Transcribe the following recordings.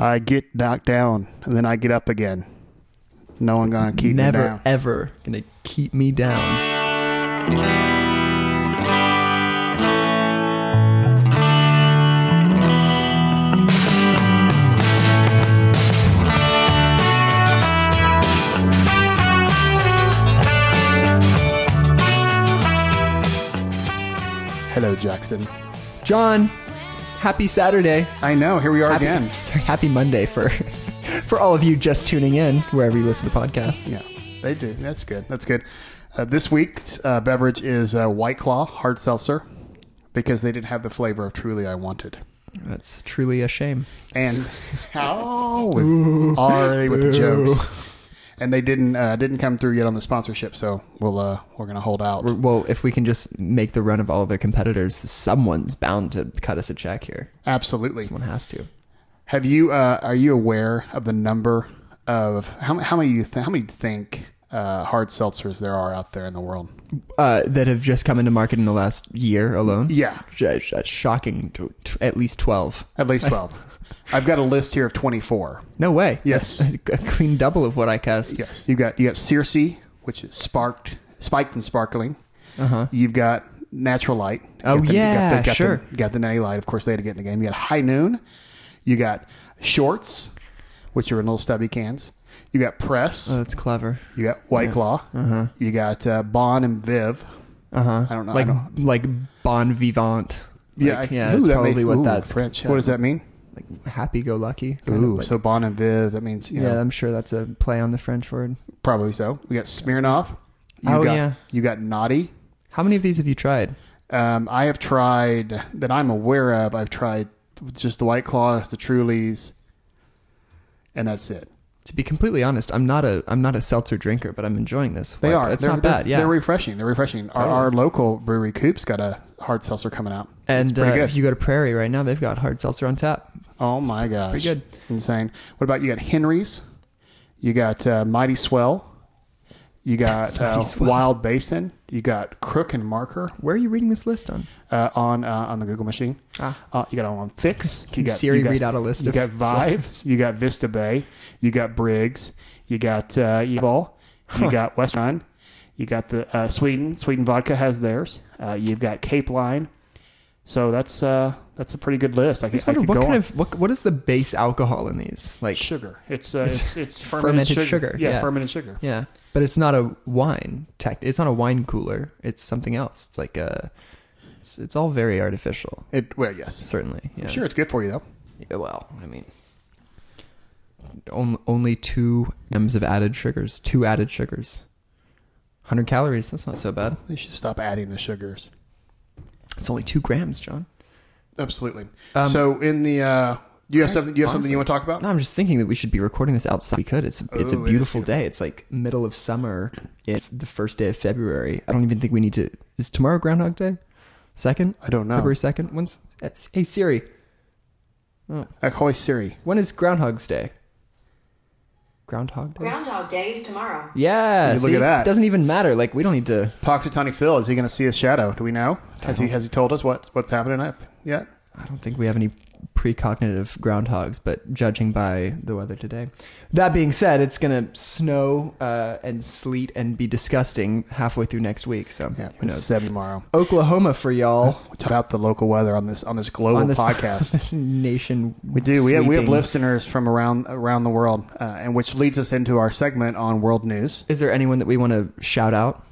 I get knocked down and then I get up again. No one gonna keep me Never down. ever gonna keep me down. Hello, Jackson. John, happy Saturday. I know. Here we are Happy, again. happy Monday for for all of you just tuning in wherever you listen to podcasts. Yeah, they do. That's good. That's good. Uh, this week's uh, beverage is uh, White Claw hard seltzer because they didn't have the flavor of Truly I wanted. That's truly a shame. And oh, with, already with the jokes. And they didn't uh, didn't come through yet on the sponsorship, so we'll uh, we're gonna hold out. Well, if we can just make the run of all of their competitors, someone's bound to cut us a check here. Absolutely. Someone has to. Have you uh, are you aware of the number of how how many you th- how many think uh, hard seltzers there are out there in the world? Uh, that have just come into market in the last year alone. Yeah, Sh- sh- shocking. To, to at least twelve. at least twelve. I've got a list here of twenty four. No way. Yes. That's a clean double of what I cast. Yes, you got you got Circe, which is sparked, spiked and sparkling. Uh huh. You've got Natural Light. You Oh, got the, you yeah, got the, got sure. The, you got the Natty Light. Of course, they had to get in the game. You got High Noon. You got Shorts, which are in little stubby cans. You got Press. Oh, that's clever. you got White Claw. Uh huh. You got uh, Bon and Viv. Uh huh. I don't know, Like don't- like bon vivant. Yeah, I- yeah. ooh, That's that probably what ooh, that's French. What does that mean? Like happy go lucky. Ooh, so Bon and Viv. That means you yeah, know I'm sure that's a play on the French word. probably so. We got Smirnoff. You Oh, got, yeah. You got Naughty. How many of these have you tried? Um, I have tried that I'm aware of. I've tried just the White Claws, the Trulies, and that's it. To be completely honest, I'm not a I'm not a seltzer drinker, but I'm enjoying this. They Like, are. It's they're, not they're- bad. Yeah. they're refreshing. They're refreshing. Our, Totally. our local brewery, Coop's got a hard seltzer coming out. and uh, good. if you go to Prairie right now, they've got hard seltzer on tap. Oh my gosh, pretty good. insane. What about you? Got Henry's. You got uh, Mighty Swell. You got uh. Wild Basin. You got Crook and Marker Where are you reading this list on? uh, on uh, on the Google machine. Ah. Uh, you got on Fix. Can you got Siri you got, read out a list of You got Vive. You got Vista Bay. You got Briggs. You got uh, Evil. You Huh. got West Run. You got the uh, Sweden. Sweden Vodka has theirs. Uh, you've got Cape Line. So that's uh, that's a pretty good list. I, I just wonder what kind on. of what what is the base alcohol in these? Like sugar. It's uh, It's it's, it's, fermented, fermented sugar. sugar, Yeah, yeah. fermented sugar. yeah, but it's not a wine. Tech, it's not a wine cooler. It's something else. It's like a. It's, it's all very artificial. It well, yes. Certainly. Yeah. I'm sure it's good for you though. Yeah, well, I mean, on- only two m's of added sugars. Two added sugars. Hundred calories. That's not so bad. They should stop adding the sugars. It's only two grams, John. Absolutely. Um, so in the uh, you have something you have something you want to talk about? No, I'm just thinking that we should be recording this outside. We could. It's it's Oh, a beautiful beautiful. day. It's like middle of summer. It the first day of February. I don't even think we need to. Is tomorrow Groundhog Day? Second, I don't know. February second. When's? Hey Siri, Ahoy Siri. when is Groundhog's Day? Groundhog Day. Groundhog Day is tomorrow. Yeah. Look at see? that. Doesn't even matter. Like we don't need to. Punxsutawney Phil, is he going to see his shadow? Do we know? Has he has he told us what what's happening up yet? I don't think we have any precognitive groundhogs, but judging by the weather today. That being said, it's going to snow uh, and sleet and be disgusting halfway through next week. So Yeah, who knows? seven tomorrow. Oklahoma for y'all We talk about the local weather on this on this global on this podcast. this nation. we do. We have we have listeners from around around the world, uh, and which leads us into our segment on world news. Is there anyone that we want to shout out?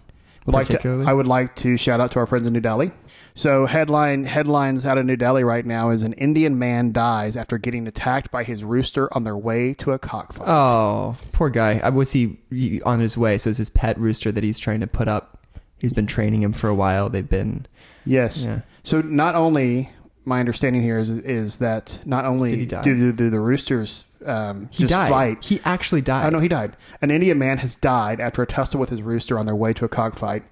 Would like to. I would like to shout out to our friends in New Delhi. So headline headlines out of New Delhi right now is an Indian man dies after getting attacked by his rooster on their way to a cockfight. Oh, poor guy. I was he on his way? So it's his pet rooster that he's trying to put up. He's been training him for a while. They've been. Yes. Yeah. So not only my understanding here is is that not only Did do the, do the roosters um, just died. fight. He actually died. Oh no, he died. An Indian man has died after a tussle with his rooster on their way to a cockfight.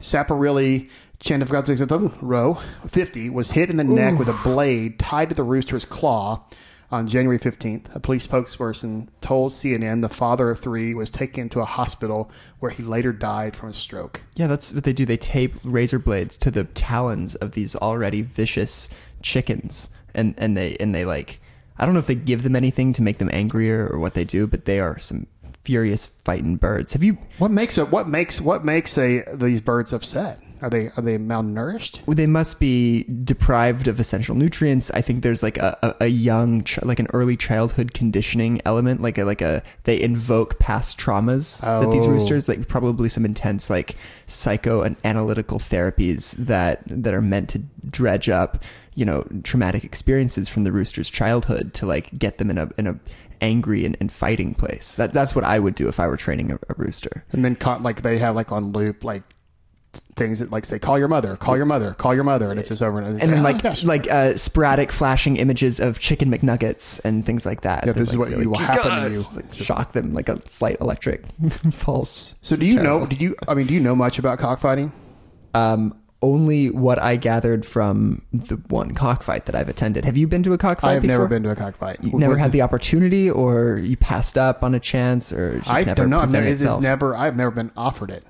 Saparili Chandavgatsigzatong, 50, was hit in the neck with a blade tied to the rooster's claw on January 15th. A police spokesperson told CNN the father of three was taken to a hospital where he later died from a stroke. Yeah, that's what they do. They tape razor blades to the talons of these already vicious chickens, and and they and they like. I don't know if they give them anything to make them angrier or what they do, but they are some furious fighting birds. Have you? What makes a what makes what makes a these birds upset? Are they are they malnourished? They must be deprived of essential nutrients. I think there's like a, a, a young, ch- like an early childhood conditioning element, like a, like a they invoke past traumas that these Oh. roosters, like probably some intense like psycho and analytical therapies that that are meant to dredge up, you know, traumatic experiences from the rooster's childhood to like get them in a in a angry and, and fighting place. That that's what I would do if I were training a, a rooster. And then con- like they have like on loop like things that like say call your mother, call your mother, call your mother, and it's just over and, it's and then "Oh, like gosh." like uh, sporadic flashing images of chicken McNuggets and things like that. Yeah, this is what really will happen to you. like, shock them like a slight electric pulse. So do It's you know? Do you? I mean, do you know much about cockfighting? Um, only what I gathered from the one cockfight that I've attended. Have you been to a cockfight? I have never been to a cockfight. You never had it- the opportunity, or you passed up on a chance, or just I never don't know. I've presented never, it's never. I've never been offered it.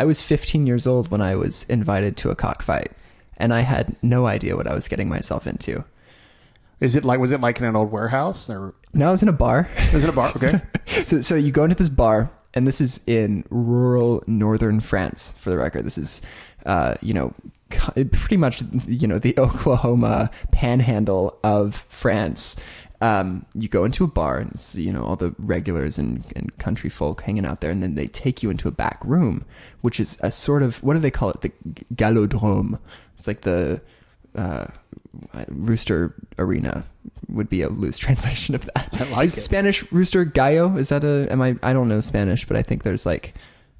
I was 15 years old when I was invited to a cockfight, and I had no idea what I was getting myself into. Is it like? Was it like in an old warehouse or No, I was in a bar. It was in a bar? Okay. so, so you go into this bar, and this is in rural northern France. For the record, this is, uh, you know, pretty much, you know, the Oklahoma panhandle of France. Um, you go into a bar, and it's you know all the regulars and, and country folk hanging out there, and then they take you into a back room, which is a sort of what do they call it? The gallodrome. It's like the uh, rooster arena would be a loose translation of that. I like it. Spanish rooster gallo is that a am I I don't know Spanish but I think there's like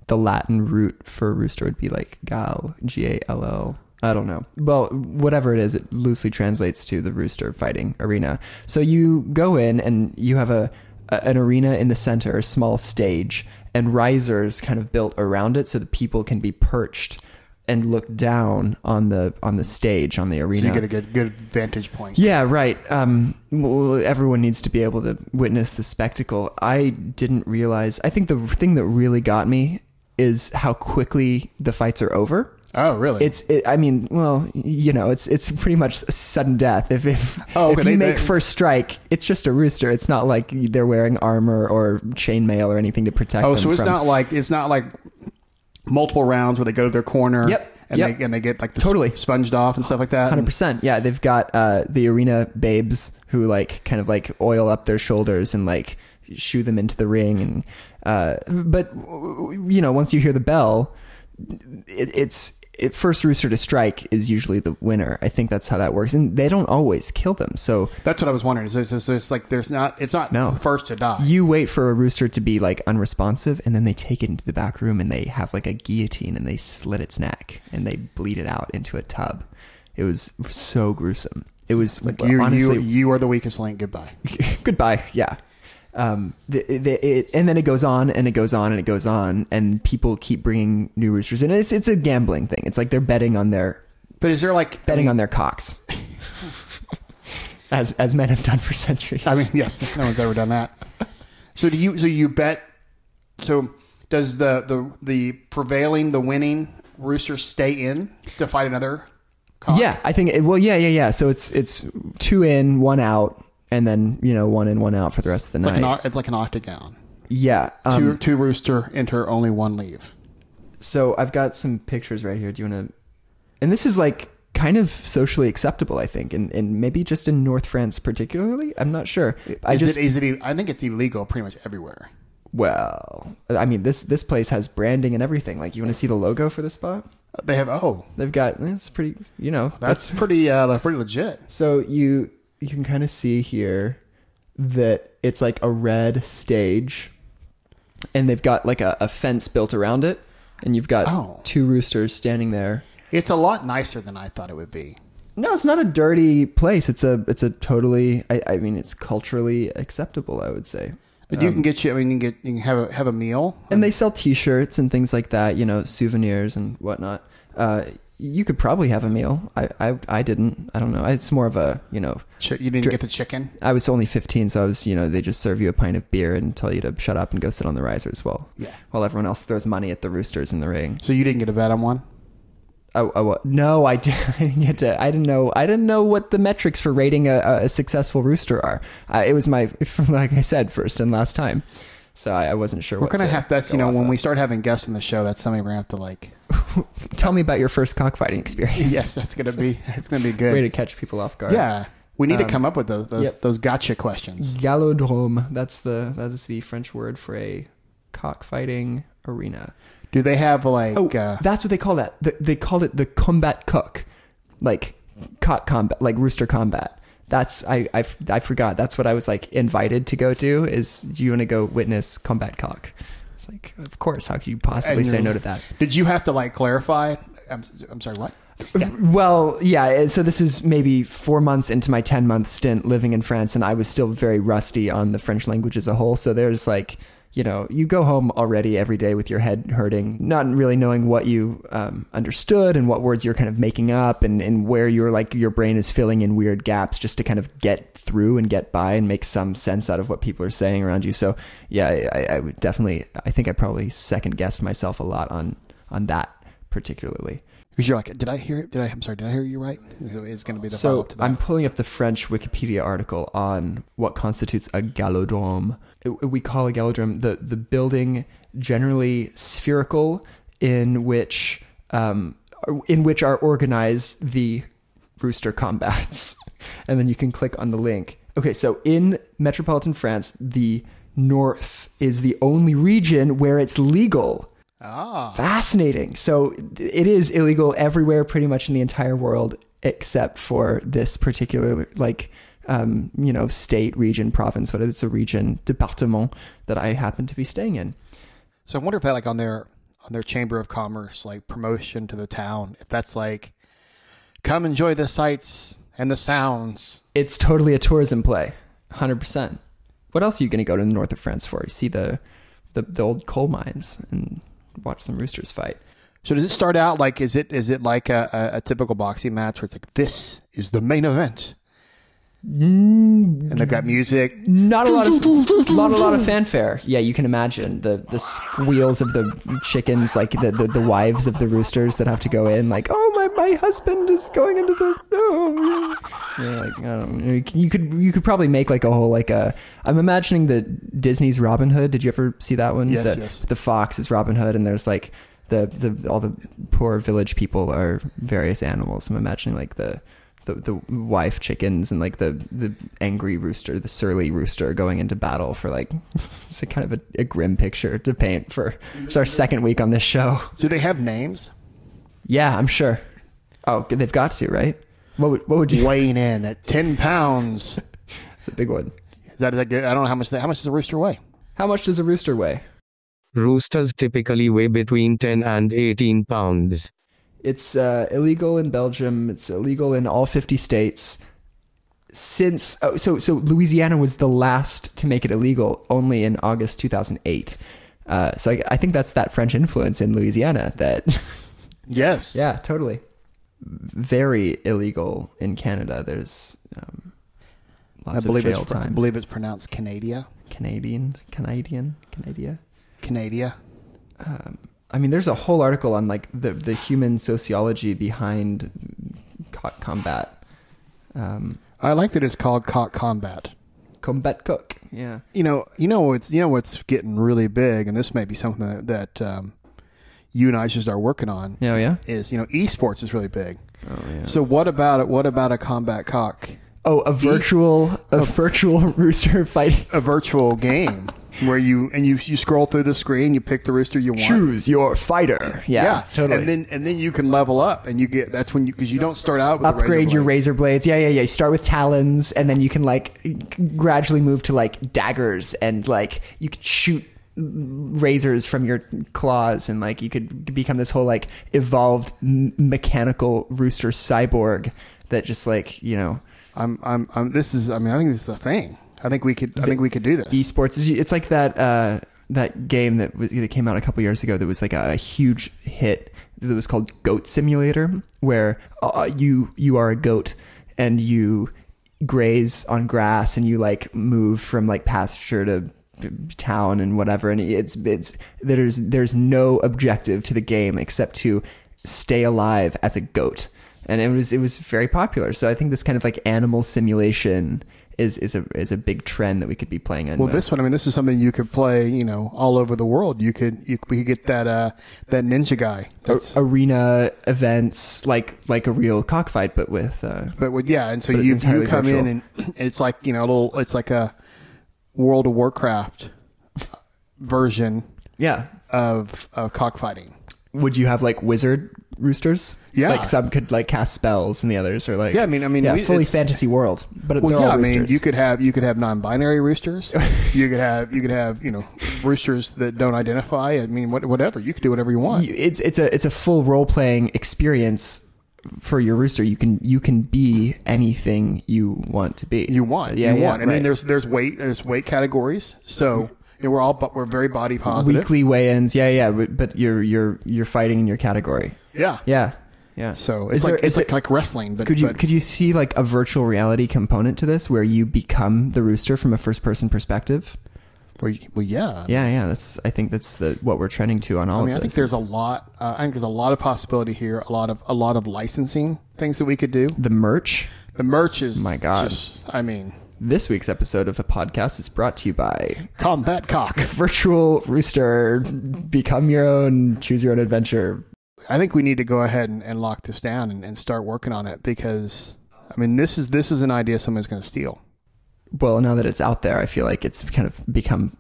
the Latin root for rooster would be like gal G A L L I don't know well whatever it is it loosely translates to the rooster fighting arena so you go in and you have a, a an arena in the center a small stage and risers kind of built around it so that people can be perched and look down on the on the stage on the So arena you get a good good vantage point. yeah, right. Um, well, everyone needs to be able to witness the spectacle. I didn't realize. I think the thing that really got me is how quickly the fights are over. Oh, really? It's, it, I mean, well, you know, it's it's pretty much sudden death. If if, Oh, okay, if you they- make they- first strike, it's just a rooster. It's not like they're wearing armor or chainmail or anything to protect. oh, so it's from- not like it's not like multiple rounds where they go to their corner. Yep, And yep. they and they get like Totally. sponged off and stuff like that. Hundred percent. Yeah, they've got uh, the arena babes who like kind of like oil up their shoulders and like shoo them into the ring. And uh, but you know, once you hear the bell, it, it's it, first rooster to strike is usually the winner. I think that's how that works, and they don't always kill them. So That's what I was wondering. So, so, so it's like there's not. It's not No. first to die. you wait for a rooster to be like unresponsive, and then they take it into the back room and they have like a guillotine and they slit its neck and they bleed it out into a tub. It was so gruesome. It was It's like you, honestly you, you are the weakest link. Goodbye. goodbye yeah um the, the, it, and then it goes on and it goes on and it goes on and people keep bringing new roosters in it's it's a gambling thing it's like they're betting on their But is there like betting I on their cocks as as men have done for centuries I mean, yes, no one's ever done that. So do you? So you bet? So does the the the prevailing, the winning rooster stay in to fight another? Cock? yeah i think it, well yeah yeah yeah so it's it's two in one out and then you know one in one out for the rest of the It's like, night an, it's like an octagon. yeah um, two two rooster enter, only one leave. So I've got some pictures right here. Do you want to? And this is like kind of socially acceptable, I think, and and maybe just in North France particularly. I'm not sure. I Is just it? Is it? I think it's illegal pretty much everywhere. well, I mean this this place has branding and everything. Like you want to see the logo for the spot? They have. Oh, They've got it's pretty. You know that's pretty. Uh, pretty legit. So you you can kind of see here that it's like a red stage, and they've got like a, a fence built around it, and you've got Oh. two roosters standing there. It's a lot nicer than I thought it would be. No, it's not a dirty place. It's a it's a totally. I, I mean, it's culturally acceptable. I would say. But you Um, can get you. I mean, you can get you can have a have a meal. and they sell T-shirts and things like that. You know, souvenirs and whatnot. Uh, you could probably have a meal. I, I I didn't. I don't know. It's more of a you know. Chi- you didn't Dri- get the chicken. I was only 15, so I was you know they just serve you a pint of beer and tell you to shut up and go sit on the risers well. Yeah. while everyone else throws money at the roosters in the ring. So you didn't get a bet on one. Oh, oh no, I didn't, I didn't get to. I didn't know. I didn't know what the metrics for rating a, a successful rooster are. Uh, it was my, like I said, first and last time, so I, I wasn't sure. We're what gonna to have that's you know when of. we start having guests on the show, that's something we're gonna have to like. tell me about your first cockfighting experience. yes, that's gonna be it's gonna be good. Way to catch people off guard. Yeah, we need to Um, come up with those those yep. those gotcha questions. Gallodrome. That's the that is the French word for a cockfighting arena. Do they have like? Oh, uh, that's what they call that. The, they call it the combat cook, like cock combat, like rooster combat. That's I, I I forgot. That's what I was like invited to go to. Is do you want to go witness combat cock? It's like, of course. How could you possibly say no to that? did you have to like clarify? I'm, I'm sorry. What? Yeah. Well, yeah. Uh, so this is maybe four months into my ten month stint living in France, and I was still very rusty on the French language as a whole. So there's like, you know, you go home already every day with your head hurting, not really knowing what you um, understood and what words you're kind of making up, and and where you're like your brain is filling in weird gaps just to kind of get through and get by and make some sense out of what people are saying around you. So yeah, I, I would definitely. I think I probably second guessed myself a lot on on that particularly. Because you're like, did I hear? Did I? I'm sorry. Did I hear you right? Is, is going to be the So up to that? I'm pulling up the French Wikipedia article on what constitutes a gallodrome. We call a gallodrome the the building generally spherical in which um, in which are organized the rooster combats, and then you can click on the link. Okay, so in metropolitan France, the north is the only region where it's legal. ah, Fascinating. So it is illegal everywhere, pretty much in the entire world, except for this particular, like, um, you know, state, region, province, but it's a region, département that I happen to be staying in. so I wonder if that like on their on their chamber of commerce like promotion to the town, if that's like, come enjoy the sights and the sounds. It's totally a tourism play, hundred percent. What else are you going to go to the north of France for? You see the, the the old coal mines and watch some roosters fight. So does it start out like is it is it like a, a, a typical boxing match where it's like this is the main event Mm. and they've got music Not a lot of not a lot of fanfare. Yeah, you can imagine the the squeals of the chickens, like the, the, the wives of the roosters that have to go in, like, oh my my husband is going into the oh. Yeah, like I don't know. You You could you could probably make like a whole like a. I'm imagining the Disney's Robin Hood. Did you ever see that one? Yes, the, yes. The fox is Robin Hood, and there's like the the all the poor village people are various animals. I'm imagining like the the, the wife chickens and like the the angry rooster, the surly rooster going into battle for like it's a kind of a, a grim picture to paint for it's our second week on this show. do they have names Yeah, I'm sure. Oh, they've got to, right? What would what would you? weighing in at 10 pounds It's a big one. is that, is that good i don't know how much that, how much does a rooster weigh How much does a rooster weigh? Roosters typically weigh between 10 and 18 pounds. It's uh, illegal in Belgium. It's illegal in all 50 states. Since oh, so so Louisiana was the last to make it illegal, only in August 2008. Uh, so I, I think that's that French influence in Louisiana. That yes yeah, totally. Very illegal in Canada. There's um, lots I believe it's I believe it's pronounced Canadia Canadian, Canadian, Canada. Canadia um, I mean, there's a whole article on like the the human sociology behind cock combat. Um, I like that it's called cock combat combat cook. Yeah. you know, you know what's you know what's getting really big, and this may be something that, that um, you and I should start working on. Yeah. Yeah. Is you know, esports is really big. Oh yeah. So what about it? What about a combat cock? oh, a virtual a virtual rooster fighting. A virtual game where you and you you scroll through the screen, you pick the rooster you want. Choose your fighter. Yeah. Totally. And then and then you can level up, and you get that's when you because you don't start out with upgrade your razor blades. Yeah, yeah, yeah. You start with talons, and then you can like gradually move to like daggers, and like you could shoot razors from your claws, and like you could become this whole like evolved m- mechanical rooster cyborg that just like you know I'm I'm I'm. This is. I mean, I think this is a thing. I think we could. I think we could do this. esports. It's like that uh, that game that was that came out a couple years ago that was like a, huge hit. That was called Goat Simulator, where uh, you you are a goat and you graze on grass and you like move from like pasture to town and whatever and it's it's there's there's no objective to the game except to stay alive as a goat, and it was it was very popular. So I think this kind of like animal simulation is is a is a big trend that we could be playing in. Well, with. this one, I mean, this is something you could play, you know, all over the world. You could, you we could get that, uh, that ninja guy. That's, arena events like like a real cockfight, but with uh, but with, yeah, and so you, you come in and it's like, you know, a little, it's like a World of Warcraft version yeah. of, of cockfighting. Would you have like wizard roosters? Yeah. like some could like cast spells, and the others are like Yeah, I mean, I mean, yeah, we- fully it's- fantasy world. But Well, they're yeah, all I mean, you could have you could have non-binary roosters. you could have you could have you know roosters that don't identify. I mean, what, whatever you could do whatever you want. You- it's it's a it's a full role playing experience for your rooster. You can you can be anything you want to be. you want, yeah, you yeah, want. And then right. there's there's weight there's weight categories. So mm-hmm. You know, we're all but we're very body positive. weekly weigh-ins. Yeah, yeah. But, but you're you're you're fighting in your category. Yeah. Yeah, yeah. So Is it's there- like it's is like, it- like wrestling, but Could you but- could you see like a virtual reality component to this where you become the rooster from a first person perspective? well, you- well, yeah. Yeah, yeah. That's I think that's the what we're trending to on all I mean, of I think there's a lot. Uh, I think there's a lot of possibility here. A lot of a lot of licensing things that we could do. the merch. The merch is My God. Just, I mean, This week's episode of the podcast is brought to you by combat cock. Virtual Rooster. Become your own, choose your own adventure. I think we need to go ahead and, and lock this down and, and start working on it because I mean this is this is an idea someone's going to steal. Well, now that it's out there, I feel like it's kind of become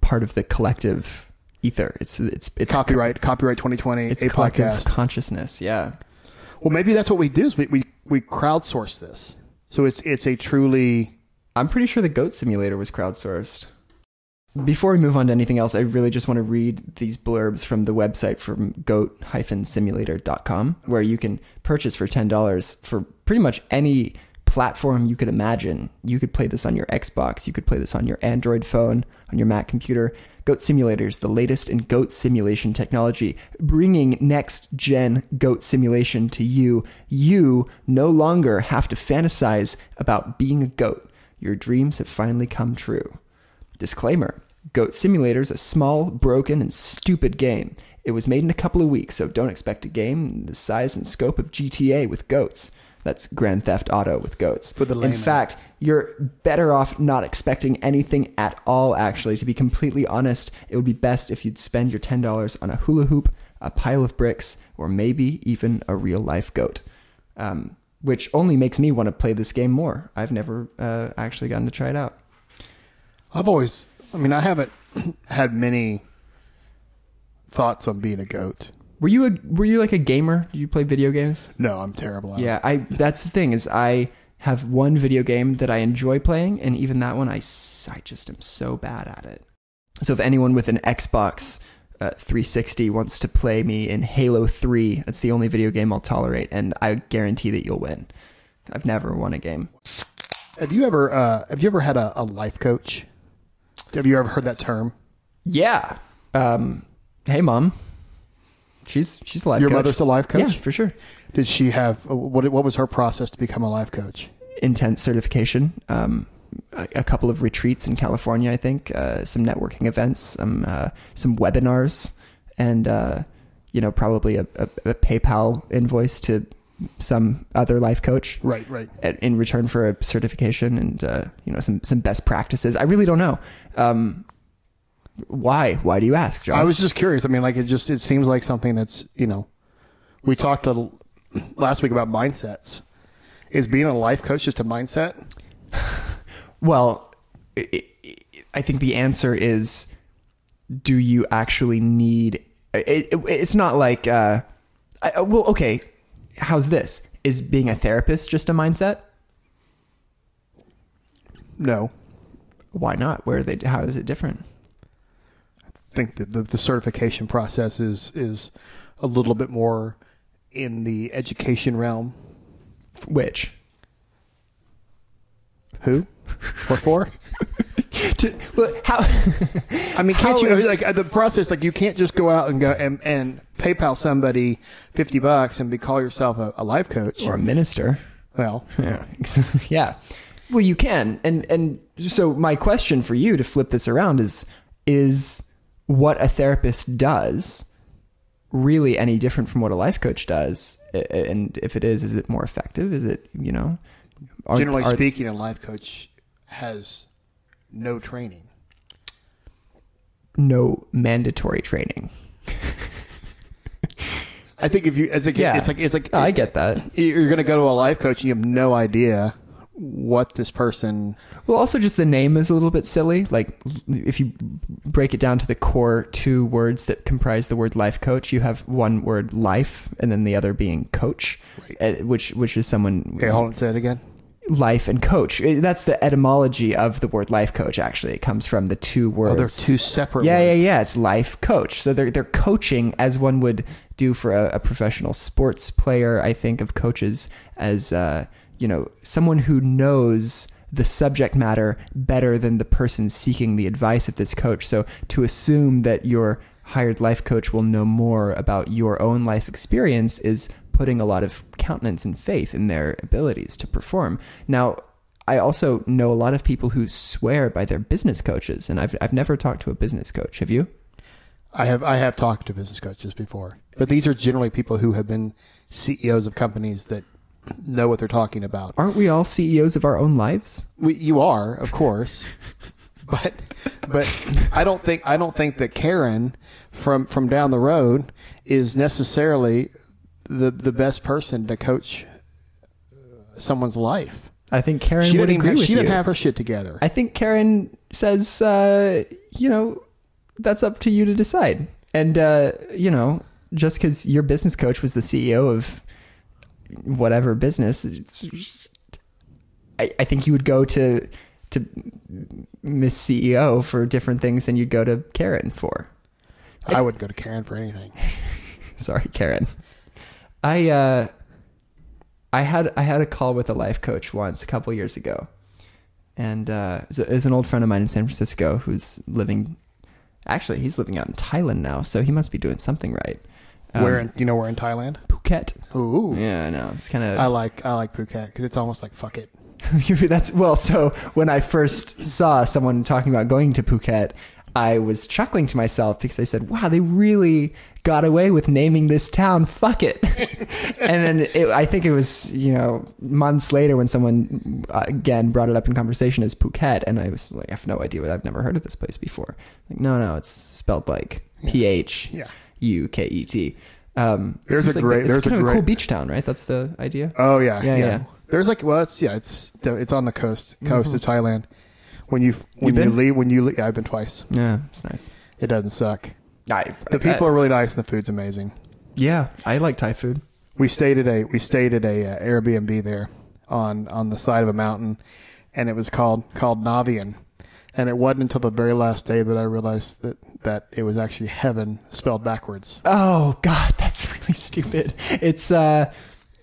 part of the collective ether. It's it's it's Copyright copyright 2020 It's a collective podcast. consciousness. Yeah. Well, maybe that's what we do is we, we we crowdsource this. So it's it's a truly I'm pretty sure the Goat Simulator was crowdsourced. Before we move on to anything else, I really just want to read these blurbs from the website from goat-simulator.com, where you can purchase for $10 for pretty much any platform you could imagine. You could play this on your Xbox, you could play this on your Android phone, on your Mac computer. Goat Simulator is the latest in goat simulation technology, bringing next gen goat simulation to you. You no longer have to fantasize about being a goat. Your dreams have finally come true. Disclaimer Goat Simulator is a small, broken, and stupid game. It was made in a couple of weeks, so don't expect a game the size and scope of GTA with goats. That's Grand Theft Auto with goats. For the in layman. fact, you're better off not expecting anything at all, actually. To be completely honest, it would be best if you'd spend your $10 on a hula hoop, a pile of bricks, or maybe even a real life goat. Um, which only makes me want to play this game more. I've never uh, actually gotten to try it out. I've always I mean I haven't had many thoughts on being a goat. Were you a were you like a gamer? Did you play video games? No, I'm terrible at it. Yeah, I that's the thing is I have one video game that I enjoy playing and even that one I I just am so bad at it. So if anyone with an Xbox uh, 360 wants to play me in Halo 3, that's the only video game I'll tolerate and I guarantee that you'll win. I've never won a game. Have you ever uh, have you ever had a, a life coach? Have you ever heard that term? Yeah. Um hey mom. She's she's a life Your coach. mother's a life coach? Yeah, for sure. Did she have what what was her process to become a life coach? intense certification. Um, a, couple of retreats in California, I think, uh, some networking events, some uh, some webinars, and uh, you know probably a, a, a PayPal invoice to some other life coach Right, right. at- in return for a certification and uh, you know some some best practices. I really don't know. Um, why? Why do you ask, John? I was just curious. I mean, like it just it seems like something that's you know, we talked a, last week about mindsets. Is being a life coach just a mindset? Well, i i I think the answer is: Do you actually need? It, it, it's not like, uh, I, well, okay. How's this? Is being a therapist just a mindset? No. Why not? Where are they? How is it different? I think that the, the certification process is is a little bit more in the education realm. Which? Who? What for? To, well, how? I mean, can't you is- like the process? Like, you can't just go out and go and, and PayPal somebody fifty bucks and be call yourself a, a life coach. or a minister? well, Yeah. yeah. Well, you can. And and so my question for you to flip this around is is what a therapist does really any different from what a life coach does. And if it is, is it more effective? Is it you know? are- Generally are- speaking, a life coach has no training. no mandatory training. I think if you, as a kid, Yeah. it's like it's like Oh, I get that. You're going to go to a life coach and you have no idea what this person. Well, also just the name is a little bit silly. Like if you break it down to the core two words that comprise the word life coach, you have one word life and then the other being coach, Right. uh, which which is someone Okay, hold on. Say it again. Life and coach. Uh, That's the etymology of the word life coach. Actually, it comes from the two words. Oh, they're two separate. yeah, words. yeah, yeah. It's life coach. So they're they're coaching as one would do for a, a professional sports player. I think of coaches as uh, you know someone who knows the subject matter better than the person seeking the advice of this coach. So to assume that your hired life coach will know more about your own life experience is putting a lot of countenance and faith in their abilities to perform. Now, I also know a lot of people who swear by their business coaches, and I've I've never talked to a business coach. Have you? I have I have talked to business coaches before, but these are generally people who have been CEOs of companies that know what they're talking about. Aren't we all CEOs of our own lives? We, you are, of course, but but I don't think I don't think that Karen from from down the road is necessarily the the best person to coach someone's life. I think Karen She would agree have, with she you. didn't have her shit together. I think Karen says, uh, you know, that's up to you to decide. And uh, you know, just because your business coach was the CEO of whatever business, I, I think you would go to to Miss CEO for different things than you'd go to Karen for. I wouldn't go to Karen for anything. Sorry, Karen. I uh, I had I had a call with a life coach once a couple years ago, and uh, it was- it was an old friend of mine in San Francisco who's living. Actually, he's living out in Thailand now, so he must be doing something right. Um, where in, do you know where in Thailand? Phuket? Ooh, Yeah, I know. It's kind of. I like I like Phuket because it's almost like fuck it. that's well. So when I first saw someone talking about going to Phuket, I was chuckling to myself because I said, "Wow, they really got away with naming this town. Fuck it." and then it, I think it was you know months later when someone uh, again brought it up in conversation as Phuket, and I was like, "I have no idea what I've never heard of this place before." Like, no, no, it's spelled like P H Yeah. U K E T. Um, There's a like great- it's there's a kind of a cool beach town, right? That's the idea. Oh yeah, Yeah, yeah. yeah. There's like well, it's yeah, it's it's on the coast coast of Thailand. When you when Mm-hmm. You've you leave when you leave, yeah, I've been twice. Yeah, it's nice. It doesn't suck. I, The people are really nice and the food's amazing. Yeah, I like Thai food. We stayed at a we stayed at a uh, Airbnb there on on the side of a mountain, and it was called called Nevaeh. And it wasn't until the very last day that I realized that that it was actually heaven spelled backwards. Oh God, that's really stupid. It's uh,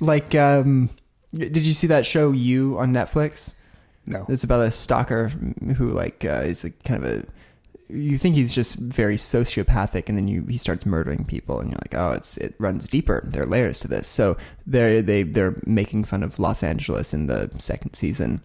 like um, did you see that show You on Netflix? No, It's about a stalker who like uh, is like kind of a. You think he's just very sociopathic, and then you he starts murdering people, and you're like, oh, it's it runs deeper. There are layers to this. So they they they're making fun of Los Angeles in the second season,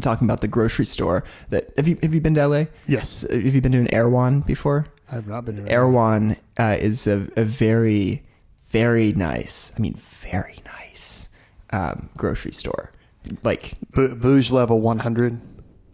talking about the grocery store. That have you have you been to LA? yes, Have you been to an Erewhon before? I've not been. to Erewhon uh, is a, a very, very nice. I mean, very nice um, grocery store. Like B- Bouge level 100.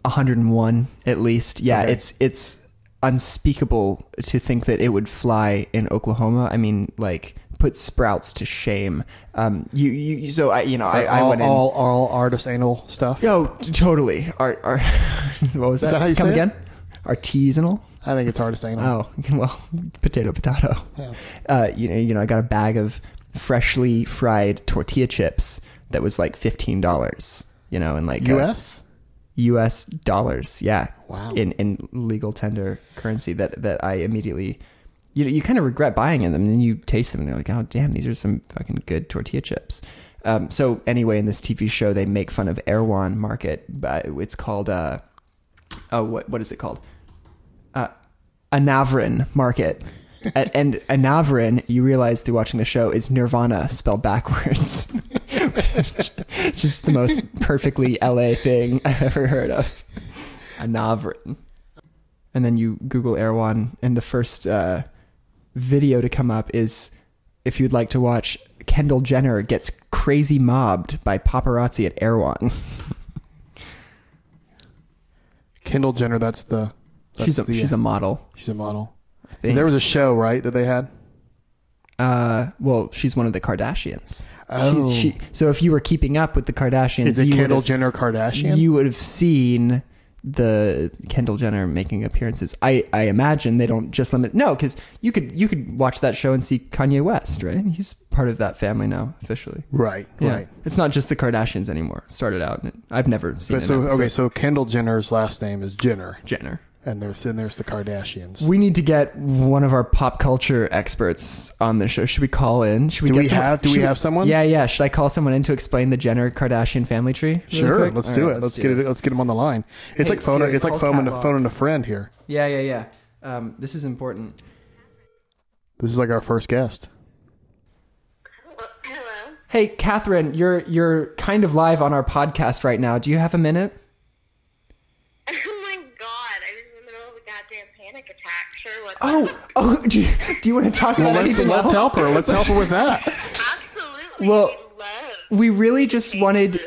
101 at least. Yeah, Okay. it's it's unspeakable to think that it would fly in Oklahoma. I mean, like put Sprouts to shame. Um, you you so I you know I, I all, went in. all all artist anal stuff. Oh, totally. Art, art, what was that? Is that how you Come say it? again? Artisanal. I think it's artist anal. Oh, well, potato, potato. Yeah. Uh, you know, you know, I got a bag of freshly fried tortilla chips that was like fifteen dollars. You know, and like uh, U.S. Dollars. Yeah. Wow. In in legal tender currency that that I immediately. You know, you kind of regret buying in them, and then you taste them, and they're like, oh damn, these are some fucking good tortilla chips. Um, so anyway, in this TV show, they make fun of Erewhon Market, but it's called uh, oh what what is it called? Uh, Anavrin Market. A- and Anavrin, you realize through watching the show, is Nirvana spelled backwards. Just the most perfectly LA thing I've ever heard of. Anavrin. And then you Google Erewhon, and the first uh, video to come up is if you'd like to watch Kendall Jenner gets crazy mobbed by paparazzi at Erewhon. Kendall Jenner. That's the. That's she's a, the, she's a model. she's a model. There was a show right that they had. Uh, well, she's one of the Kardashians. Oh. She's, she, so if you were keeping up with the Kardashians, Is it you Kendall Jenner Kardashian? you would have seen the Kendall Jenner making appearances. I, I imagine they don't just limit no, because you could you could watch that show and see Kanye West, right? He's part of that family now officially. right. Yeah. Right. It's not just the Kardashians anymore. Started out, and I've never seen But it. so now, okay, so Kendall Jenner's last name is Jenner, Jenner. And there's and there's the Kardashians. We need to get one of our pop culture experts on the show. Should we call in? Should we Do get we some- have- do we should have someone? Yeah, yeah. Should I call someone in to explain the Jenner Kardashian family tree? really sure, quick? let's All do right, it. Let's, do get it. Let's get him on the line. It's Hey, like phone. Siri, It's like call phoning a Catalog. phoning a friend here. Yeah, yeah, yeah. Um, this is important. This is like our first guest. Hello. Hey, Catherine, you're you're kind of live on our podcast right now. Do you have a minute? Oh my god, I was in the middle of a goddamn panic attack. Sure, what's Oh, oh. Do you, do you want to talk Well, about let's anything let's else? help her. Let's help her with that. Absolutely. Well, We really just wanted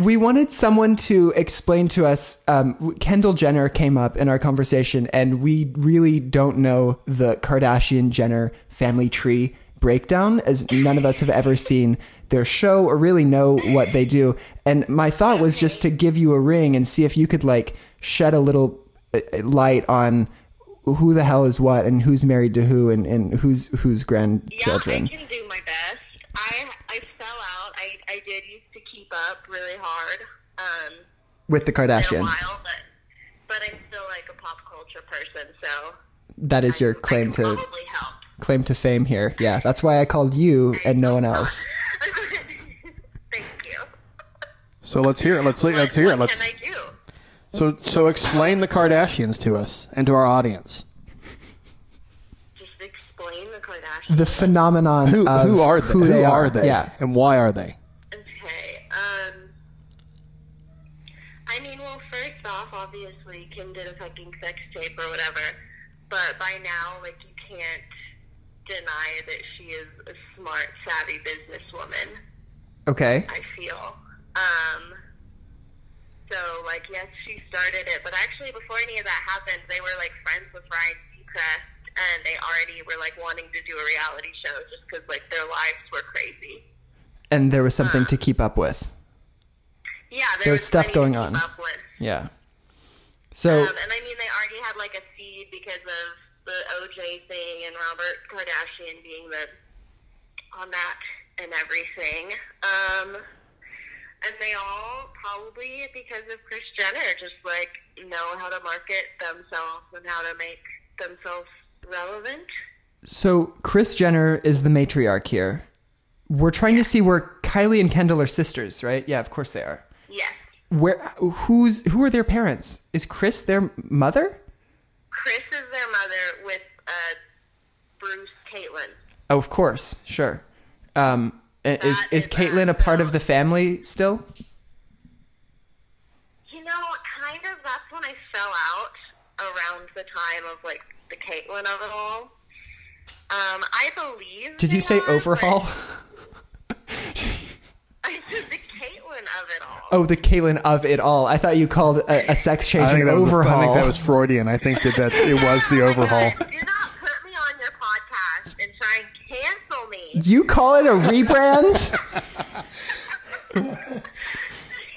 we wanted someone to explain to us. Um, Kendall Jenner came up in our conversation, and we really don't know the Kardashian Jenner family tree breakdown, as none of us have ever seen their show or really know what they do. And my thought was just to give you a ring and see if you could like shed a little uh, light on who the hell is what and who's married to who and, and who's who's Yeah, grandchildren. I can do my best. I I fell out. I, I did used to keep up really hard. Um, with the in a Kardashians. while, but but I'm still like a pop culture person, so That is your I claim can to probably help. claim to fame here. Yeah, that's why I called you and no one else. Thank you. So let's hear it. Let's see. let's hear it. Let's can I do? So so explain the Kardashians to us and to our audience. Just explain the Kardashians. The phenomenon Who of who are they? Who, they are they? Yeah. And why are they? Okay. Um. I mean, well, first off, obviously, Kim did a fucking sex tape or whatever, but by now, like, you can't deny that she is a smart, savvy businesswoman. Okay. I feel. Um. So, like, yes, she started it, but actually, before any of that happened, they were like friends with Ryan Seacrest, and they already were like wanting to do a reality show just because like their lives were crazy. And there was something to keep up with. Yeah, there There's was stuff plenty to going on. Yeah. So Um, and I mean, they already had like a seed because of the OJ thing and Robert Kardashian being the on that and everything. Um, and they all probably because of Kris Jenner just like know how to market themselves and how to make themselves relevant. so Kris Jenner is the matriarch here. We're trying to see where Kylie and Kendall are sisters, right? Yeah, of course they are. Yes, Where who's who are their parents? Is Kris their mother? Kris is their mother with uh, Bruce Caitlyn. Oh, of course, sure. Um, That is is Caitlyn a part of the family still? You know, kind of. That's when I fell out around the time of like the Caitlyn of it all. Um, I believe. Did you say are, overhaul? I said the Caitlyn of it all. Oh, the Caitlyn of it all. I thought you called a, a sex change I think, an that was, overhaul. I think that was Freudian. I think that that's, it was the Oh overhaul. God, Do not put me on your podcast and try and cancel me. You call it a rebrand?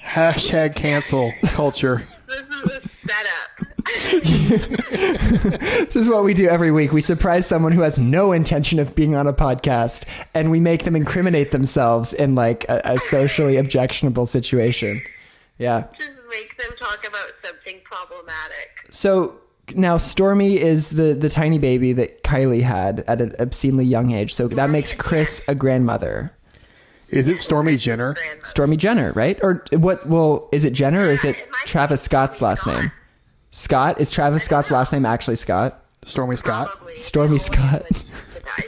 Hashtag cancel culture. This is a setup. this is what we do every week. We surprise someone who has no intention of being on a podcast, and we make them incriminate themselves in like a, a socially objectionable situation. Yeah. Just make them talk about something problematic. So now Stormi is the the tiny baby that Kylie had at an obscenely young age. So that makes Kris a grandmother. Is it Stormi Jenner? Stormi Jenner, right? Or what? Well, is it Jenner or is it It might be Travis Scott's last name? Scott is Travis Scott's last name actually Scott? Stormi Scott. Probably. Stormi Scott. it's The guy's.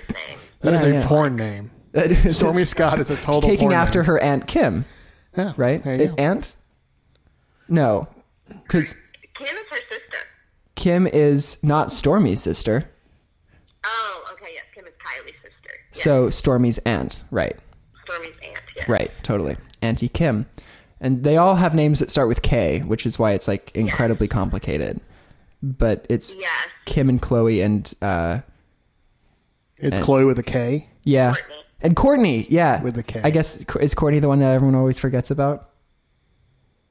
That is Yeah, a yeah. porn name. Stormi Scott is a total taking porn after name. her aunt Kim, Yeah, right? there you go. Aunt? No, because Kim is her sister. Kim is not Stormi's sister. Oh, okay, yes. Kim is Kylie's sister. Yes. So Stormi's aunt, right? Stormi's aunt. Yeah. Right, totally. Auntie Kim. And they all have names that start with K, which is why it's like incredibly complicated. But it's Yes. Kim and Khloe and uh It's And- Khloe with a K. yeah. Kourtney. And Kourtney, yeah. With the K. I guess is Kourtney the one that everyone always forgets about?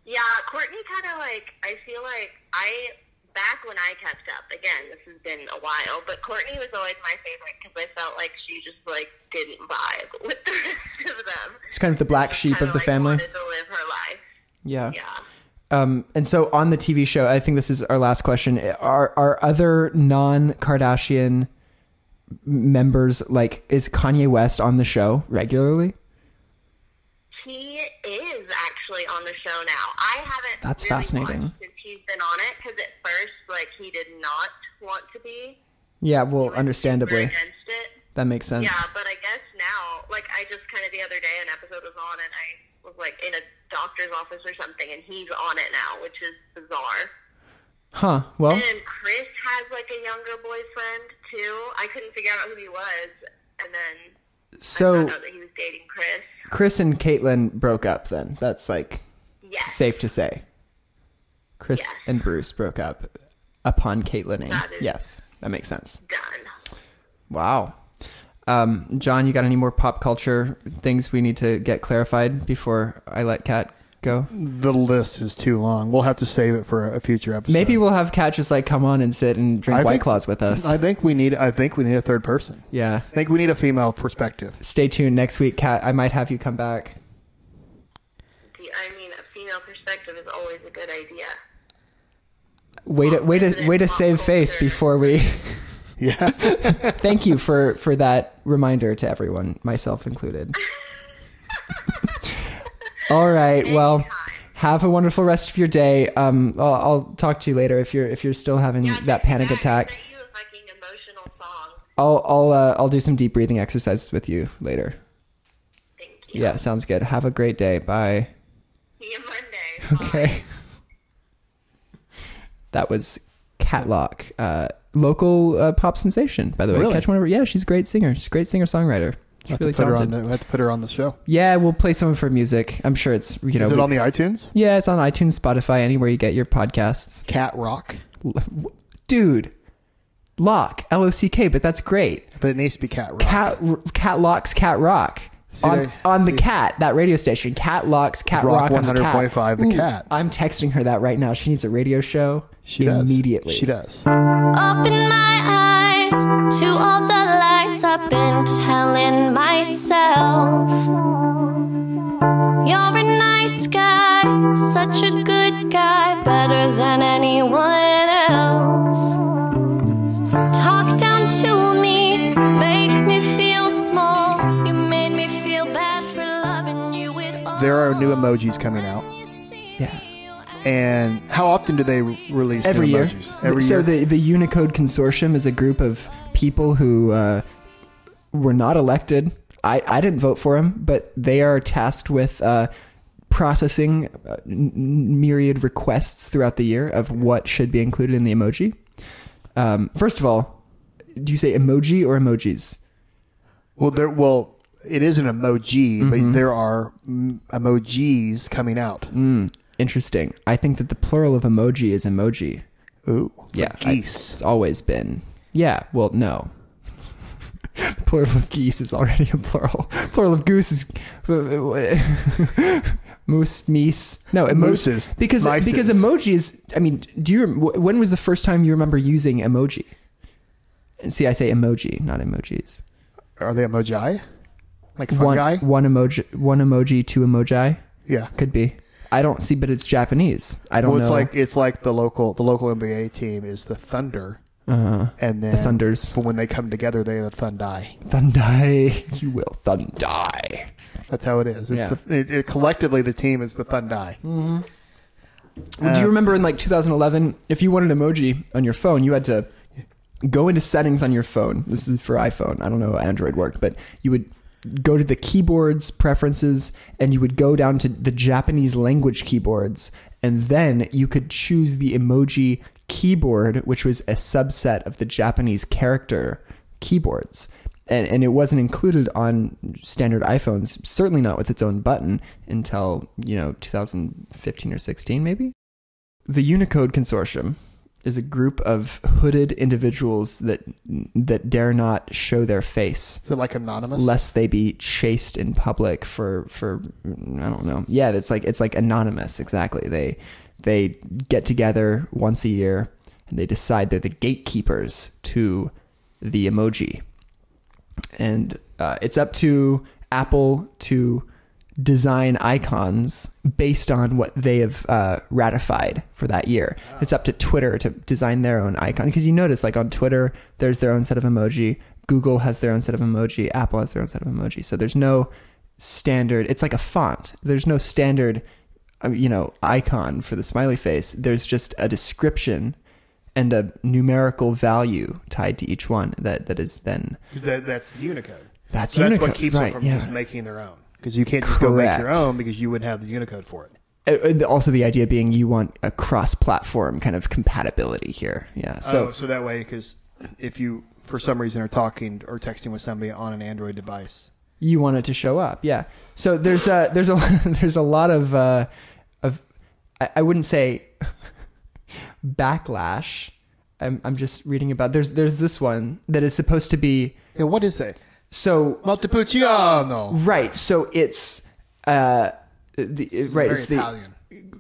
Yeah, Kourtney kind of like I feel like I back when I kept up. Again, this has been a while, but Kourtney was always my favorite because I felt like she just like didn't vibe with the rest of them. It's kind of the black sheep of the like, family. Wanted to live her life. Yeah. Yeah. Um, and so on the TV show, I think this is our last question. Are are other non Kardashian members like is Kanye West on the show regularly? He is actually on the show now. I haven't. That's really fascinating. watched Since he's been on it, because at first, like, he did not want to be. Yeah, well, understandably, against it. that makes sense. Yeah, but I guess now, like, I just kind of the other day an episode was on, and I was like in a doctor's office or something, and he's on it now, which is bizarre. Huh. Well, And then Kris has like a younger boyfriend too. I couldn't figure out who he was, and then I so found out that he was dating Kris. Kris and Caitlyn broke up. Then that's like Yes. safe to say. Kris Yes. and Bruce broke up upon Caitlining. That is- Yes, that makes sense. Done. Wow. Um, John, you got any more pop culture things we need to get clarified before I let Kat go? The list is too long. We'll have to save it for a future episode. Maybe we'll have Kat just like come on and sit and drink I White think- Claws with us. I think we need. I think we need a third person. yeah. I think we need a female perspective. Stay tuned next week, Kat. I might have you come back. I mean, a female perspective is always a good idea. Way to way to way to save face before we. Yeah. Thank you for for that reminder to everyone, myself included. All right. Well, have a wonderful rest of your day. Um, I'll, I'll talk to you later if you're if you're still having Yeah, that panic Jack, attack. I sent you a fucking emotional song. I'll I'll uh, I'll do some deep breathing exercises with you later. Thank you. Yeah, sounds good. Have a great day. Bye. See you Monday. Bye. Okay. That was Kat Lock, uh, local uh, pop sensation. By the way, Really? catch one of her. Yeah, she's a great singer. She's a great singer songwriter. She's really put her on. talented. The, we have to put her on the show. Yeah, we'll play some of her music. I'm sure it's you know. Is it we- on the iTunes? yeah, it's on iTunes, Spotify, anywhere you get your podcasts. Cat Rock, Dude, Lock L O C K, but that's great. but it needs to be Cat Rock. Cat Cat Locks Cat Rock. See, on they- on the cat that radio station cat locks cat Rock rock, on the cat. The Ooh, Cat. i'm texting her that right now she needs a radio show She does. immediately She does. Open my eyes to all the lies I've been telling myself. You're a nice guy, such a good guy, better than anyone else. There are new emojis coming out. yeah And how often do they re- release every new year emojis? Every so year. the the unicode consortium is a group of people who uh, were not elected I, I didn't vote for them but they are tasked with uh, processing uh, n- n- myriad requests throughout the year of what should be included in the emoji um, first of all do you say emoji or emojis well, there. Well, it is an emoji, Mm-hmm. but there are emojis coming out. mm, interesting i think that the plural of emoji is emoji Ooh, Yeah, I- geese. It's always been. Yeah, well, no. plural of geese is already a plural. Plural of goose is moose, meese. No, emo- Mooses. Because Mices. because emoji is. I mean, do you? When was the first time you remember using emoji? And see, I say emoji, not emojis. are they emoji? Like One, fungi? one emoji, one emoji, two emoji Yeah. could be. I don't see, but it's Japanese. I don't Well, it's know. like it's like the local the local NBA team is the Thunder, uh, and then the Thunders. But when they come together, they are the Thundai. Thundai, you will Thundai. That's how it is. It's Yeah. the, it, it, collectively, the team is the Thundai. Do Uh, you remember in like 2011, if you wanted emoji on your phone, you had to go into settings on your phone. This is for iPhone. I don't know how Android worked, but you would go to the keyboards preferences and you would go down to the Japanese language keyboards and then you could choose the emoji keyboard, which was a subset of the Japanese character keyboards. and and it wasn't included on standard iPhones. Certainly not with its own button until you know 2015 or 16, maybe. The Unicode Consortium is a group of hooded individuals that that dare not show their face Is it like anonymous? lest they be chased in public for for I don't know. Yeah, it's like it's like anonymous. Exactly. They they get together once a year and they decide they're the gatekeepers to the emoji, and uh, it's up to Apple to design icons based on what they have uh, ratified for that year. It's up to Twitter to design their own icon because you notice, like on Twitter, there's their own set of emoji. Google has their own set of emoji. Apple has their own set of emoji. So there's no standard. It's like a font. There's no standard, uh, you know, icon for the smiley face. There's just a description and a numerical value tied to each one that that is then That, that's Unicode. That's So that's what keeps right, them from yeah. just making their own. Because you can't just go make your own because you wouldn't have the Unicode for it. Uh, uh, also the idea being you want a cross-platform kind of compatibility here. Yeah. So oh, so that way, because if you for some reason are talking or texting with somebody on an Android device, you want it to show up. Yeah. So there's a there's a there's a lot of uh, of I, I wouldn't say backlash. I'm I'm just reading about there's there's this one that is supposed to be yeah, what is that? So Montepulciano. right. So it's uh the, right. very It's the Italian.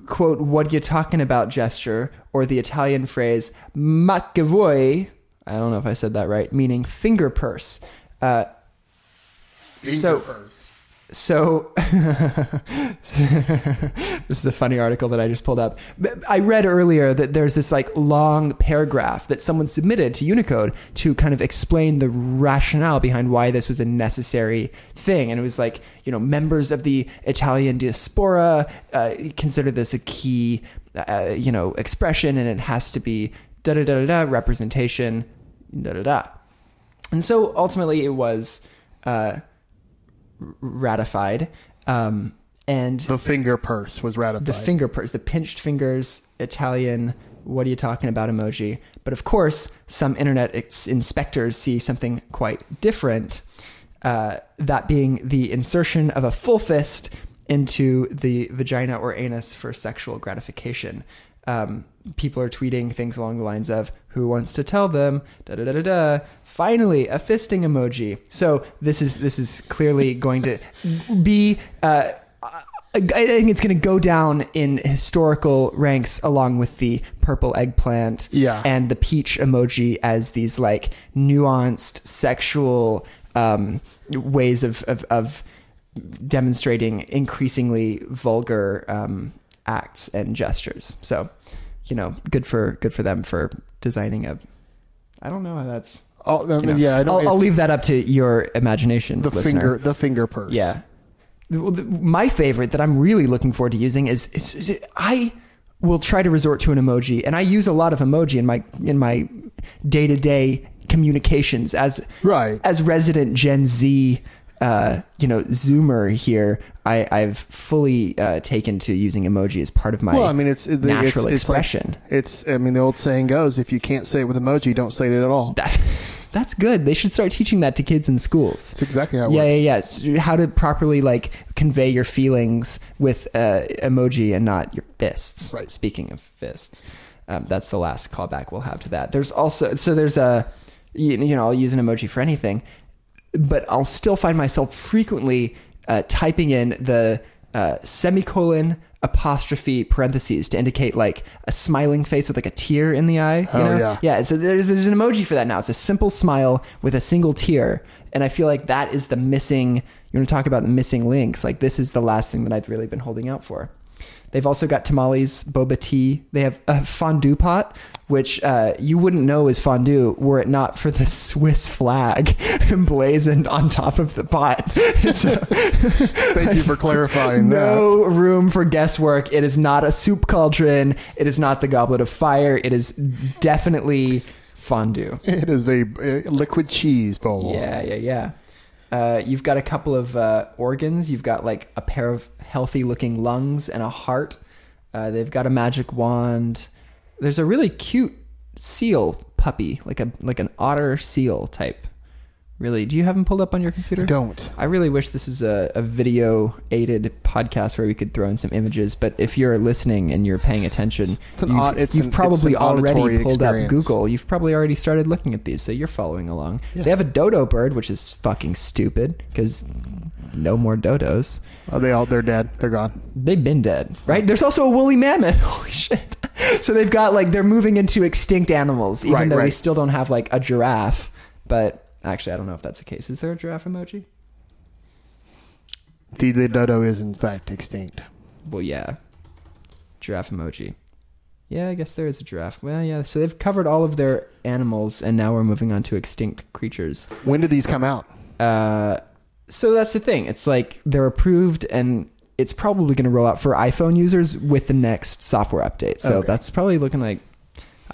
quote "What you talking about?" gesture or the Italian phrase "Ma che vuoi?" I don't know if I said that right, meaning finger purse. Uh, so so this is a funny article that I just pulled up. I read earlier that there's this like long paragraph that someone submitted to Unicode to kind of explain the rationale behind why this was a necessary thing. And it was like, you know, members of the Italian diaspora uh, consider this a key, uh, you know, expression, and it has to be da da da da representation, da da da. And so ultimately, it was uh, ratified. Um, and The finger purse was ratified. the finger purse, the pinched fingers, Italian, what are you talking about emoji. But of course, some internet ex- inspectors see something quite different. Uh, that being the insertion of a full fist into the vagina or anus for sexual gratification. Um, people are tweeting things along the lines of "Who wants to tell them?" Da da da da da. Finally, a fisting emoji. So this is this is clearly going to be. Uh, I think it's going to go down in historical ranks along with the purple eggplant Yeah. and the peach emoji as these like nuanced sexual um, ways of, of, of demonstrating increasingly vulgar um, acts and gestures. So, you know, good for good for them for designing a. I don't know how that's. Oh, I you mean, know, yeah, I don't, I'll, I'll leave that up to your imagination. the listener. finger, the finger purse. Yeah. My favorite that I'm really looking forward to using is, is, is I will try to resort to an emoji, and I use a lot of emoji in my in my day to day communications as Right. as resident Gen Z. Uh, you know, Zoomer here. I, I've fully uh, taken to using emoji as part of my Well, I mean, it's it- natural it's, it's like- expression. It's, I mean, the old saying goes: if you can't say it with emoji, don't say it at all. That, that's good. They should start teaching that to kids in schools. That's exactly how it yeah, works. yeah, yeah. How to properly like convey your feelings with uh, emoji and not your fists. Right. Speaking of fists, um, that's the last callback we'll have to that. There's also so there's a you, you know I'll use an emoji for anything, but I'll still find myself frequently uh, typing in the uh, semicolon apostrophe parentheses to indicate like a smiling face with like a tear in the eye. You Oh, know? yeah. Yeah, so there's, there's an emoji for that now. It's a simple smile with a single tear. And I feel like that is the missing, you want to talk about the missing links. Like, this is the last thing that I've really been holding out for. They've also got tamales, boba tea. They have a fondue pot, which uh, you wouldn't know is fondue were it not for the Swiss flag emblazoned on top of the pot. A, Thank you for clarifying that. no room for guesswork. It is not a soup cauldron. It is not the goblet of fire. It is definitely fondue. It is a uh, liquid cheese bowl. Yeah, yeah, yeah. Uh, you've got a couple of uh, organs. You've got like a pair of healthy looking lungs and a heart. Uh, they've got a magic wand. There's a really cute seal puppy, like a like an otter seal type Really? Do you have them pulled up on your computer? I don't. I really wish this is a, a video aided podcast where we could throw in some images. But if you're listening and you're paying attention, It's an you've, you've an- probably already pulled experience. up Google. You've probably already started looking at these, so you're following along. Yeah. They have a dodo bird, which is fucking stupid because no more dodos. Oh, they all they're dead. They're gone. They've been dead, right? There's also a woolly mammoth. Holy shit! So they've got like they're moving into extinct animals, even Right, though we still don't have like a giraffe. But actually, I don't know if that's the case. Is there a giraffe emoji? The, the dodo is in fact extinct. Well, yeah. Giraffe emoji. Yeah, I guess there is a giraffe. Well, yeah. So they've covered all of their animals, and now we're moving on to extinct creatures. When did these come out? Uh, so that's the thing. It's like they're approved, and it's probably going to roll out for iPhone users with the next software update. So Okay. that's probably looking like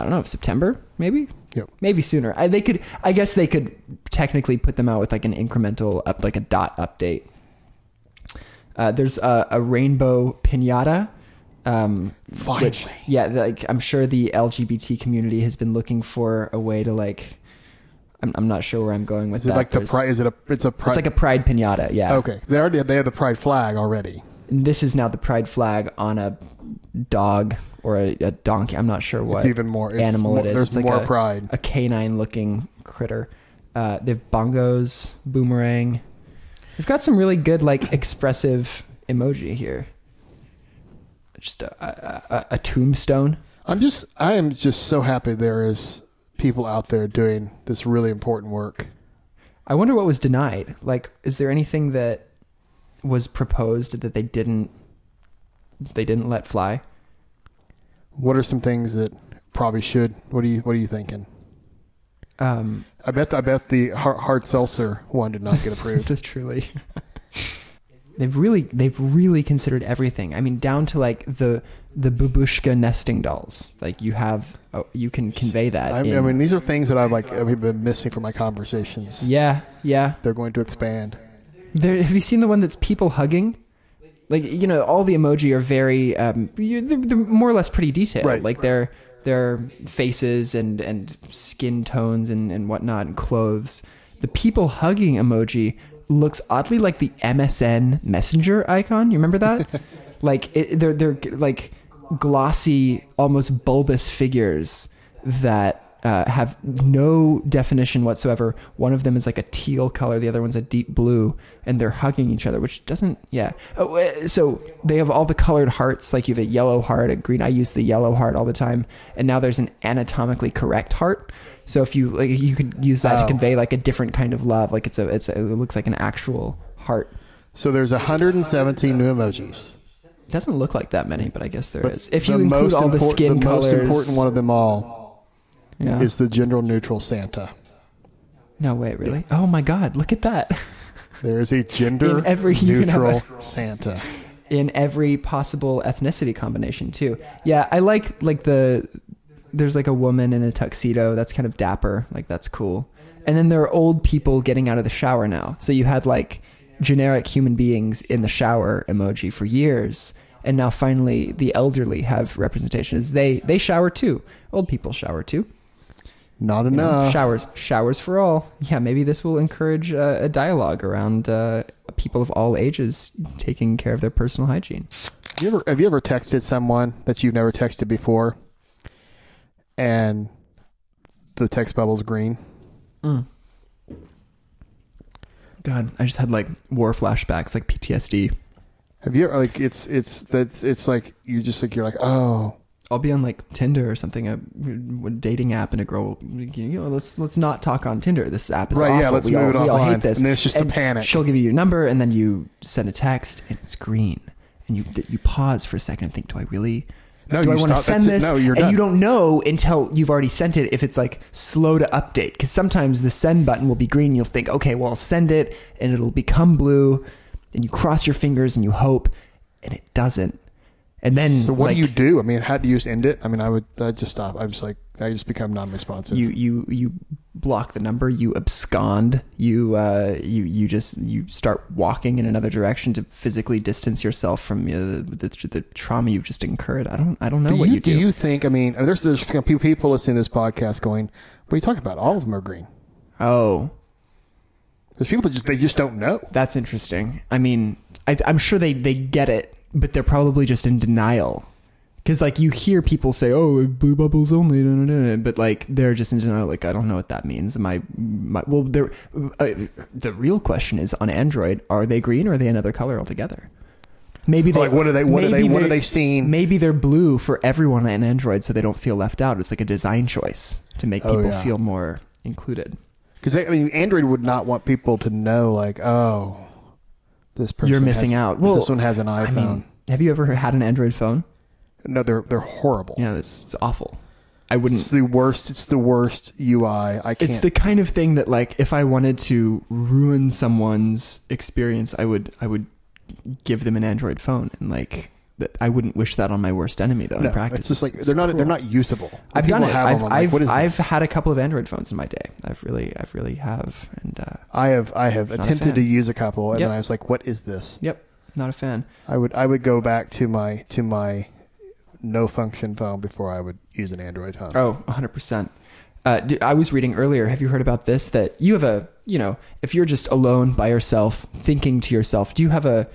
I don't know September, maybe. Yep. Maybe sooner. I, they could. I guess they could technically put them out with like an incremental up, like a dot update. Uh, there's a, a rainbow pinata. Um, Finally. which, yeah, like I'm sure the LGBT community has been looking for a way to like. I'm, I'm not sure where I'm going with Is that. like the pride? Is it a? It's a pride. It's like a pride pinata. Yeah. okay. They already they have the pride flag already. And this is now the pride flag on a dog or a, a donkey. I'm not sure what It's even more. It's animal more, it is. There's It's like more a, pride. A canine looking critter. Uh, they have bongos, boomerang. They've got some really good, like, expressive emoji here. Just a, a, a, a tombstone. I'm just. I am just so happy there is people out there doing this really important work. I wonder what was denied. Like, is there anything that was proposed that they didn't they didn't let fly? What are some things that probably should? What are you What are you thinking? Um, I bet. I bet the hard, hard seltzer one did not get approved. Truly. they've really they've really considered everything. I mean, down to like the the babushka nesting dolls. Like you have, oh, you can convey that. I, I mean, these are things that I've like I've been missing from my conversations. yeah, yeah. They're going to expand. There, have you seen the one that's people hugging? Like you know, all the emoji are very um, they're, they're more or less pretty detailed. Right. Like their their faces and and skin tones and and whatnot and clothes. The people hugging emoji looks oddly like the MSN Messenger icon. You remember that? like it, they're they're like glossy, almost bulbous figures that uh, have no definition whatsoever. One of them is like a teal color, the other one's a deep blue, and they're hugging each other, which doesn't, yeah. Oh, uh, so they have all the colored hearts, like you have a yellow heart, a green. I use the yellow heart all the time, and now there's an anatomically correct heart. So if you like, you could use that to Oh. convey like a different kind of love, like it's a, it's a, it looks like an actual heart. So there's 117 new emojis. It doesn't look like that many, but I guess there is. But If you include all the import- skin the colors, most important one of them all yeah. is the gender neutral Santa. no wait, really? Oh my God, look at that! There is a gender In every- you can have neutral Santa. in every possible ethnicity combination too. Yeah, I like like the there's like a woman in a tuxedo that's kind of dapper, like that's cool. And then there are old people getting out of the shower now. So you had like generic human beings in the shower emoji for years, and now finally the elderly have representation. As they they shower too. Old people shower too. Not You know, enough. showers, showers for all. Yeah, maybe this will encourage uh, a dialogue around uh, people of all ages taking care of their personal hygiene. Have you ever have you ever texted someone that you've never texted before, and the text bubble's green? Mm. God, I just had like war flashbacks, like PTSD. Have you ever like it's it's that's it's like you just like you're like oh I'll be on like Tinder or something, a, a dating app, and a girl, will, you know, let's let's not talk on Tinder. This app is Right, awful. yeah, let's we move all, it hate this. And it's just a panic. She'll give you your number, and then you send a text, and it's green, and you you pause for a second and think, do I really? No, do I you want to send this? No, you're and done. you don't know until you've already sent it if it's like slow to update. Because sometimes the send button will be green. And you'll think, okay, well, I'll send it, and it'll become blue. And you cross your fingers and you hope, and it doesn't. And then, So what like, do you do? I mean, how do you just end it? I mean, I would I just stop. I'm just like I just become non-responsive. you you you block the number you abscond you uh you you just you start walking in another direction to physically distance yourself from uh, the, the trauma you've just incurred i don't i don't know do what you, you, do, do you think? I mean, there's there's people listening to this podcast going, "What are you talking about? All of them are green." oh There's people that just they just don't know. That's interesting. I mean, I, I'm sure they they get it, but they're probably just in denial. Because like you hear people say, "Oh, blue bubbles only," da, da, da, but like they're just in denial. Like I don't know what that means. My, my well, uh, the real question is on Android: Are they green or are they another color altogether? Maybe they Like, what are they- what are they- what are they seeing? Maybe they're blue for everyone on Android, so they don't feel left out. It's like a design choice to make Oh, people yeah. feel more included. Because I mean, Android would not want people to know, like, oh, this person You're missing has- out. Well, this one has an iPhone. I mean, have you ever had an Android phone? no, they're they're horrible. Yeah, it's, it's awful. I wouldn't. It's the worst. It's the worst UI. I can't. It's the kind of thing that like if I wanted to ruin someone's experience, I would I would give them an Android phone and like I wouldn't wish that on my worst enemy though no, in practice. it's just like they're not cruel. they're not usable. When I've done it. have I've them, I'm like, I've, what is I've this? had a couple of Android phones in my day. I've really I've really have and uh, I have I have attempted to use a couple, and Yep. then I was like, what is this? yep, not a fan. I would I would go back to my to my no function phone before I would use an Android phone. Oh, 100%. Uh, d- I was reading earlier. Have you heard about this? That you have a, you know, if you're just alone by yourself, thinking to yourself, do you have a,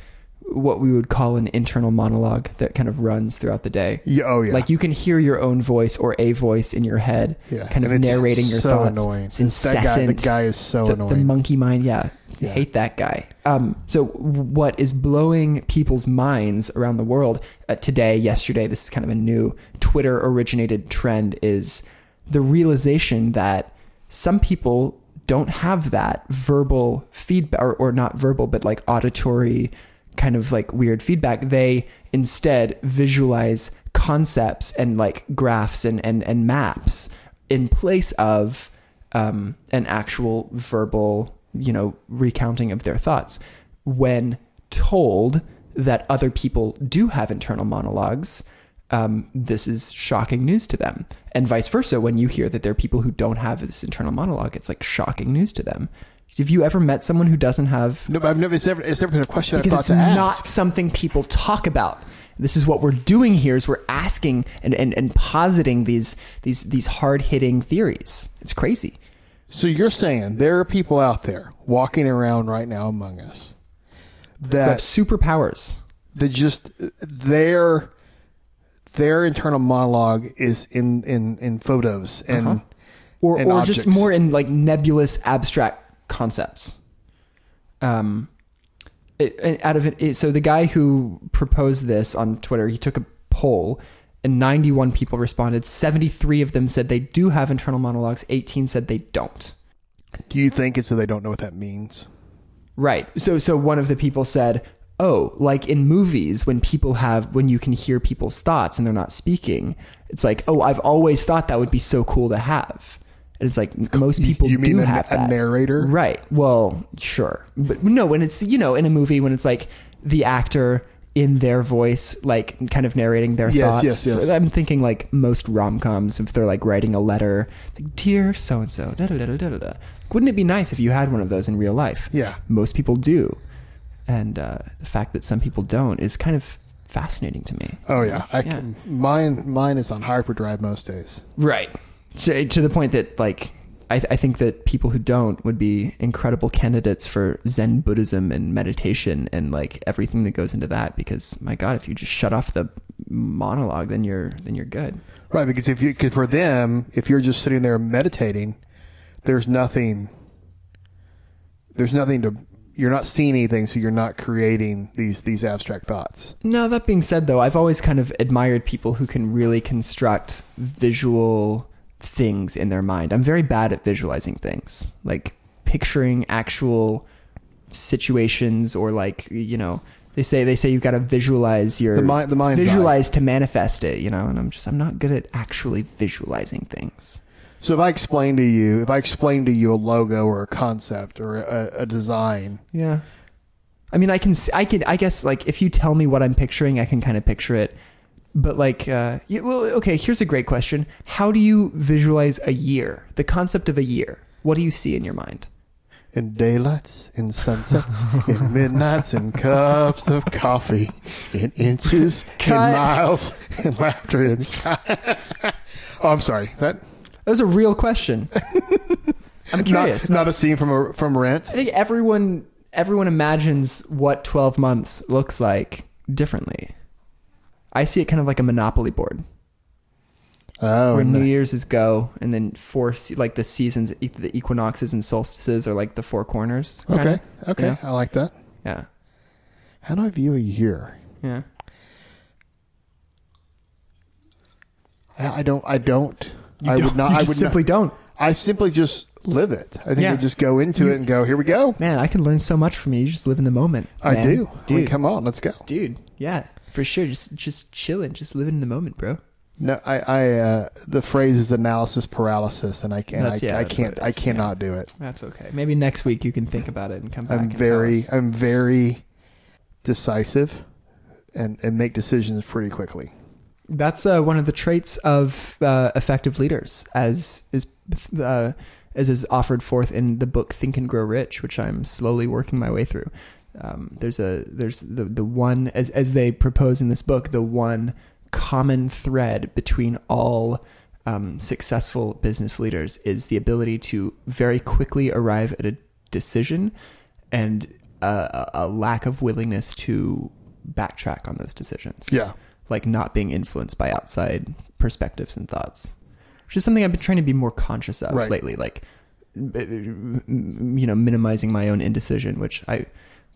what we would call an internal monologue that kind of runs throughout the day? Yeah, oh yeah. Like you can hear your own voice or a voice in your head, yeah. kind of And narrating your so thoughts. Annoying. It's That guy, the guy is so the, the monkey mind, yeah. Yeah. Hate that guy. Um, so what is blowing people's minds around the world uh, today, yesterday, this is kind of a new Twitter originated trend is the realization that some people don't have that verbal feedback or, or not verbal, but like auditory kind of like weird feedback. They instead visualize concepts and like graphs and, and, and maps in place of um, an actual verbal, you know, recounting of their thoughts. When told that other people do have internal monologues, um, this is shocking news to them. And vice versa, when you hear that there are people who don't have this internal monologue, it's like shocking news to them. Have you ever met someone who doesn't have no, but I've never. It's never. It's never been a question I've thought it's to not ask. something people talk about. This is what we're doing here is we're asking and, and, and positing these these these hard hitting theories. It's crazy. So you're saying there are people out there walking around right now among us that have superpowers. that just their their internal monologue is in in in photos and Uh-huh. Or and or just more in like nebulous abstract concepts. Um it, it- out of it, it so the guy who proposed this on Twitter, he took a poll and 91 people responded. 73 of them said they do have internal monologues, 18 said they don't. do you think it's so they don't know what that means? Right. So so one of the people said, "Oh, like in movies when people have when you can hear people's thoughts and they're not speaking, it's like, "Oh, I've always thought that would be so cool to have." And it's like most people you mean do a- have a narrator? Right. Well, sure. But no, when it's you know, in a movie when it's like the actor in their voice like kind of narrating their Yes, thoughts. yes, yes. I'm thinking like most rom-coms if they're like writing a letter, like dear so and so, da da da da da da. Wouldn't it be nice if you had one of those in real life? Yeah. most people do and uh, the fact that some people don't is kind of fascinating to me Oh yeah, I. Can, mine mine is on hyperdrive most days. right to, to the point that like I, I think that people who don't would be incredible candidates for zen buddhism and meditation and like everything that goes into that because my god if you just shut off the monologue then you're then you're good Right, because if you cause for them, if you're just sitting there meditating, there's nothing. There's nothing to. You're not seeing anything, so you're not creating these these abstract thoughts. Now, that being said, though, I've always kind of admired people who can really construct visual things in their mind. I'm very bad at visualizing things, like picturing actual situations or like you know they say they say you've got to visualize your The mind- the mind's eye. visualize to manifest it you know and i'm just i'm not good at actually visualizing things So if I explain to you, if I explain to you a logo or a concept or a, a design, Yeah. I mean, I can, i can I guess, like, if you tell me what I'm picturing, I can kind of picture it. But, like, uh, yeah, well, okay, here's a great question. How do you visualize a year? The concept of a year. What do you see in your mind? in daylights, in sunsets, in midnights, in cups of coffee, in inches, in miles, in laughter, in oh, I'm sorry. That That was a real question. I'm curious. Not, not a scene from a, from Rent. I think everyone everyone imagines what 12 months looks like differently. I see it kind of like a monopoly board Oh, where New the- Year's is go and then four like the seasons the equinoxes and solstices are like the four corners. okay, okay, Yeah. I like that. Yeah. How do I view a year? Yeah. I I don't. I don't. You I don't- would not. you I would simply not, don't. I simply just live it. I think Yeah. I just go into You- it and go. Here we go. Man, I can learn so much from you. You just live in the moment. I man. do. I Dude. mean, come on, let's go. Dude, yeah, for sure. Just just chilling, just living in the moment, bro. No, I, I, uh, the phrase is analysis paralysis, and I can't, I, yeah, I can't, I cannot do it. That's okay. Maybe next week you can think about it and come back. I'm very. I'm very decisive, and and make decisions pretty quickly. That's uh, one of the traits of uh, effective leaders, as is uh, as is offered forth in the book Think and Grow Rich, which I'm slowly working my way through. Um, there's a there's the the one as as they propose in this book, the one common thread between all um, successful business leaders is the ability to very quickly arrive at a decision and a, a lack of willingness to backtrack on those decisions Yeah. like not being influenced by outside perspectives and thoughts, which is something I've been trying to be more conscious of Right. lately. Like, you know, minimizing my own indecision, which I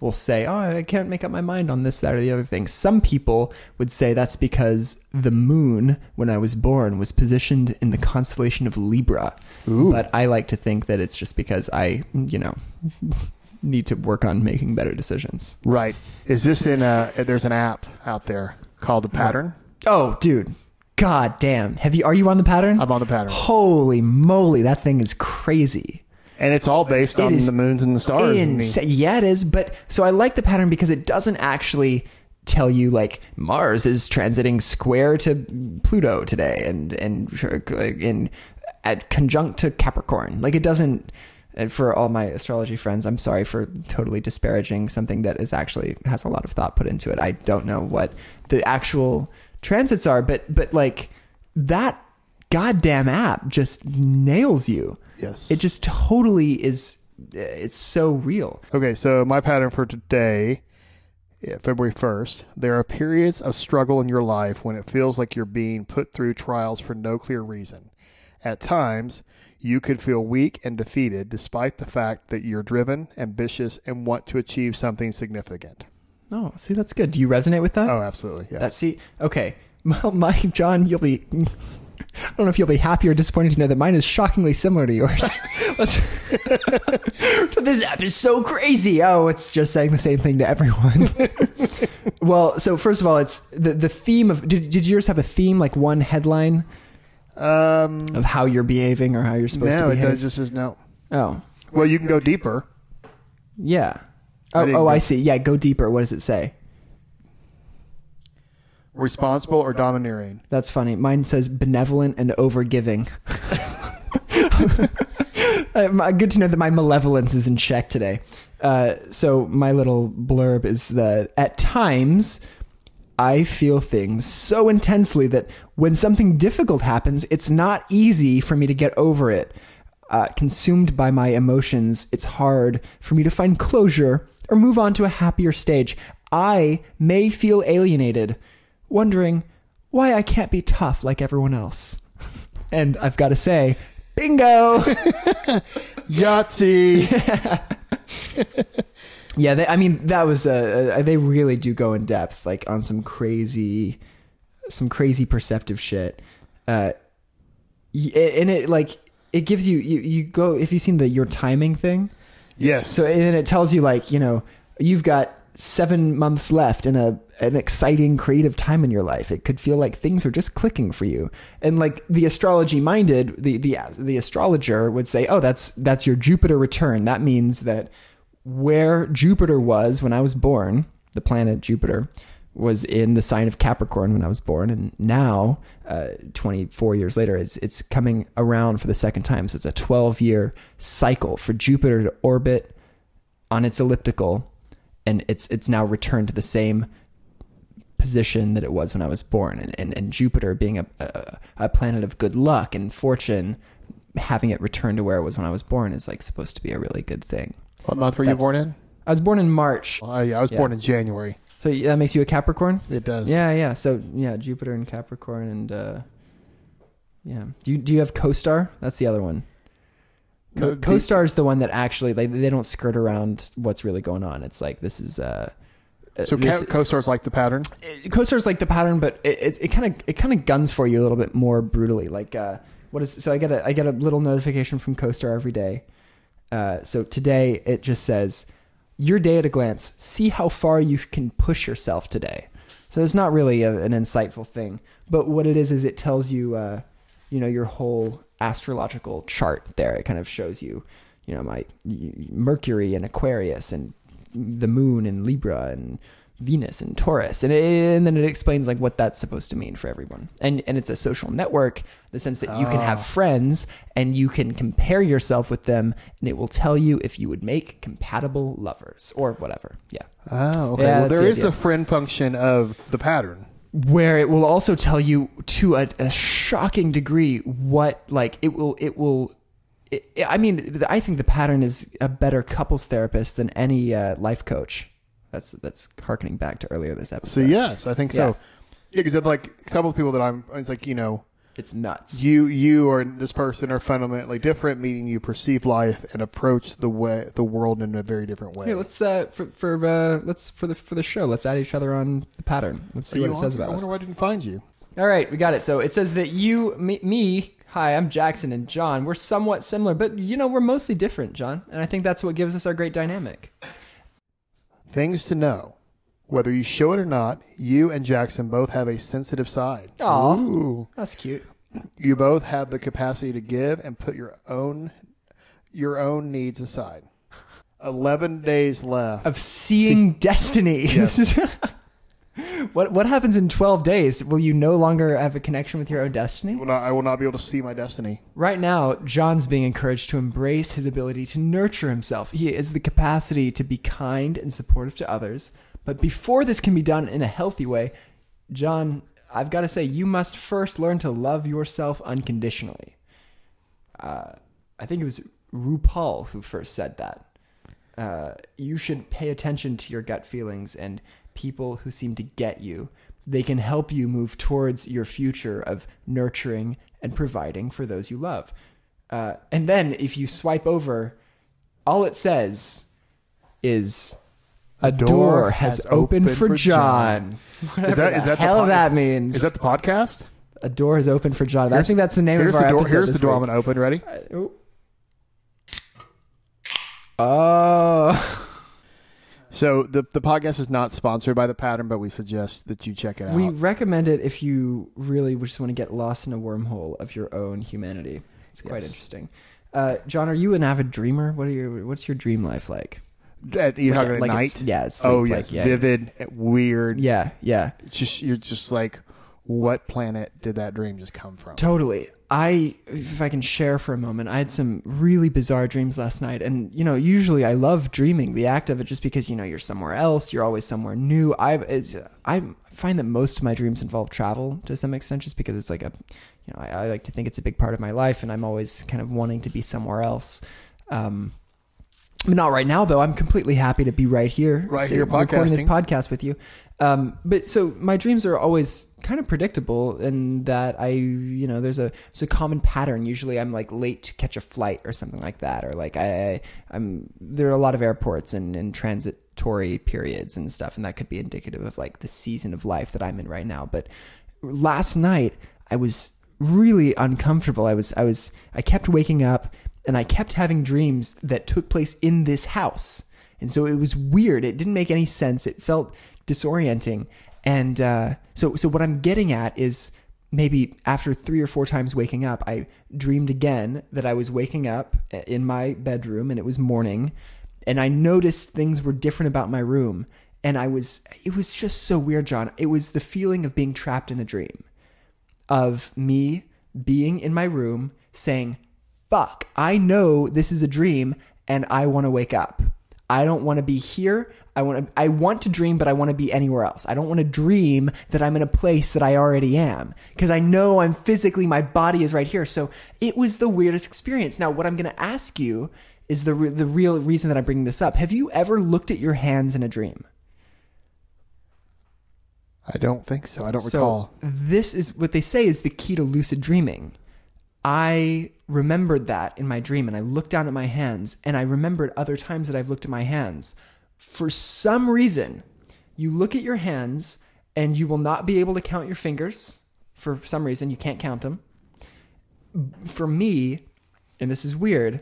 will say, oh, I can't make up my mind on this, that, or the other thing. Some people would say that's because the moon, when I was born, was positioned in the constellation of Libra. Ooh. But I like to think that it's just because I, you know, need to work on making better decisions. Right. Is this in a? There's an app out there called the Pattern. Oh, dude. God damn. Have you are you on the pattern? I'm on the Pattern, Holy moly, that thing is crazy. And it's all based It on the moons and the stars. and the- yeah, it is. But so I like the pattern because it doesn't actually tell you like Mars is transiting square to Pluto today and and in at conjunct to Capricorn. Like it doesn't. And for all my astrology friends, I'm sorry for totally disparaging something that is actually has a lot of thought put into it. I don't know what the actual transits are, but but like that goddamn app just nails you. Yes. It just totally is. Uh, it's so real. Okay, so my pattern for today, February 1st, there are periods of struggle in your life when it feels like you're being put through trials for no clear reason. At times, you could feel weak and defeated despite the fact that you're driven, ambitious, and want to achieve something significant. Oh, see, that's good. Do you resonate with that? Oh, absolutely. Yeah. That see, okay, well, my John, you'll be. I don't know if you'll be happy or disappointed to know that mine is shockingly similar to yours. Let's, so this app is so crazy. Oh, it's just saying the same thing to everyone. well, so first of all, it's the the theme of. Did, did yours have a theme, like one headline um, of how you're behaving or how you're supposed no, to it behave? does just says no. Oh, Well, you can go deeper. yeah. Oh, didn't oh, go- I see. Yeah, go deeper. What does it say? Responsible or domineering. That's funny. Mine says benevolent and overgiving. Uh, Good to know that my malevolence is in check today. Uh, so my little blurb is that at times I feel things so intensely that when something difficult happens, it's not easy for me to get over it. Uh, consumed by my emotions, it's hard for me to find closure or move on to a happier stage. I may feel alienated, wondering why I can't be tough like everyone else. And I've got to say, bingo! Yahtzee. Yeah, they, I mean that was uh, uh, they really do go in depth, like on some crazy, some crazy perceptive shit. Uh, and it like it gives you you you go if you've seen the your timing thing. yes. So and then it tells you like you know you've got seven months left in a an exciting creative time in your life. It could feel like things are just clicking for you. And like the astrology minded, the the the astrologer would say, "Oh, that's that's your Jupiter return. That means that where Jupiter was when I was born, the planet Jupiter." Was in the sign of Capricorn when I was born, and now, uh, 24 years later, it's it's coming around for the second time. So it's a 12 year cycle for Jupiter to orbit on its elliptical and it's it's now returned to the same position that it was when I was born and, and, and Jupiter being a, a, a planet of good luck and fortune having it return to where it was when I was born is like supposed to be a really good thing. What month were you That's- born in? I was born in March, Oh, yeah, I was born in January. so that makes you a Capricorn. It does. Yeah, yeah. So yeah, Jupiter and Capricorn, and uh, yeah. Do you do you have co-star? That's the other one. Co- The- co-star is the one that actually like they don't skirt around what's really going on. It's like this is uh. uh, So this- co-stars like the pattern. co-stars like the pattern, but it it- it kind of it kind of guns for you a little bit more brutally. Like uh, what is so I get a I get a little notification from co-star every day. Uh, so today it just says your day at a glance. See how far you can push yourself today. So it's not really a, an insightful thing, but what it is is it tells you, uh, you know, your whole astrological chart. There, it kind of shows you, you know, my Mercury and Aquarius and the Moon and Libra and Venus and Taurus, and, it, and then it explains like what that's supposed to mean for everyone. And and it's a social network, the sense that you can have ah. friends and you can compare yourself with them, and it will tell you if you would make compatible lovers or whatever. Yeah. Oh, okay. Yeah, well, that's there the is idea. a friend function of the pattern. Where it will also tell you to a, a shocking degree what like it will it will it, i mean i think the pattern is a better couples therapist than any uh, life coach. That's that's harkening back to earlier this episode. So yes, I think so. Yeah, because like a couple of people that I'm, it's like you know, it's nuts you you or this person are fundamentally different, meaning you perceive life and approach the way the world in a very different way. Here, let's uh for for uh let's for the for the show let's add each other on the pattern let's see what it on? says I about us wonder why I didn't find you. All right, we got it. So it says that you, me, me, hi, I'm Jackson and John. We're somewhat similar, but you know, we're mostly different, John. And I think that's what gives us our great dynamic. Things to know. Whether you show it or not, you and Jackson both have a sensitive side. Aw. Ooh. That's cute. You both have the capacity to give and put your own your own needs aside. Eleven days left. Of seeing destiny. This is- what what happens in 12 days? Will you no longer have a connection with your own destiny? Will not- I will not be able to see my destiny. Right now, John's being encouraged to embrace his ability to nurture himself. He has the capacity to be kind and supportive to others. But before this can be done in a healthy way, John, I've got to say, you must first learn to love yourself unconditionally. Uh, I think it was RuPaul who first said that. Uh, you should pay attention to your gut feelings and people who seem to get you. They can help you move towards your future of nurturing and providing for those you love. Uh, and then if you swipe over, all it says is a door, has, opened, for, John. Whatever Is that the is that hell the, po- that is- means? Is that the podcast? a door has opened for John? I think that's the name Here's of our the door. episode. Here's the this door. I'm week. gonna open. Ready? Oh. Oh. So the the podcast is not sponsored by the pattern, but we suggest that you check it out. We recommend it if you really just want to get lost in a wormhole of your own humanity. It's quite Yes. interesting. Uh, John, are you an avid dreamer? What are your What's your dream life like? At, you Like- talking at like night? yeah, it's oh like- yeah. vivid, weird. Yeah, yeah, It's just you're just like, what planet did that dream just come from? totally. I, if I can share for a moment, I had some really bizarre dreams last night, and you know, usually I love dreaming, the act of it, just because you know you're somewhere else, you're always somewhere new. I, I find that most of my dreams involve travel to some extent, just because it's like a, you know, I, I like to think it's a big part of my life, and I'm always kind of wanting to be somewhere else. Um, but not right now, though. I'm completely happy to be right here, Right here recording this podcasting. podcast with you. Um, but so my dreams are always kind of predictable in that I, you know, there's a there's a common pattern. Usually, I'm like late to catch a flight or something like that, or like I, I I'm there are a lot of airports and, and transitory periods and stuff, and that could be indicative of like the season of life that I'm in right now. But last night, I was really uncomfortable. I was I was I kept waking up and I kept having dreams that took place in this house. And so it was weird. It didn't make any sense. It felt disorienting. And uh, so so what I'm getting at is maybe after three or four times waking up, I dreamed again that I was waking up in my bedroom and it was morning and I noticed things were different about my room and I was it was just so weird, John. It was the feeling of being trapped in a dream of me being in my room saying, fuck, I know this is a dream and I want to wake up. I don't want to be here. I want to I want to dream, but I want to be anywhere else. I don't want to dream that I'm in a place that I already am because I know I'm physically my body is right here. So it was the weirdest experience. Now, what I'm going to ask you is the re- the real reason that I'm bringing this up. Have you ever looked at your hands in a dream? I don't think so. I don't So recall. this is what they say is the key to lucid dreaming. I remembered that in my dream and I looked down at my hands and I remembered other times that I've looked at my hands. For some reason, you look at your hands and you will not be able to count your fingers. For some reason, you can't count them. For me, and this is weird,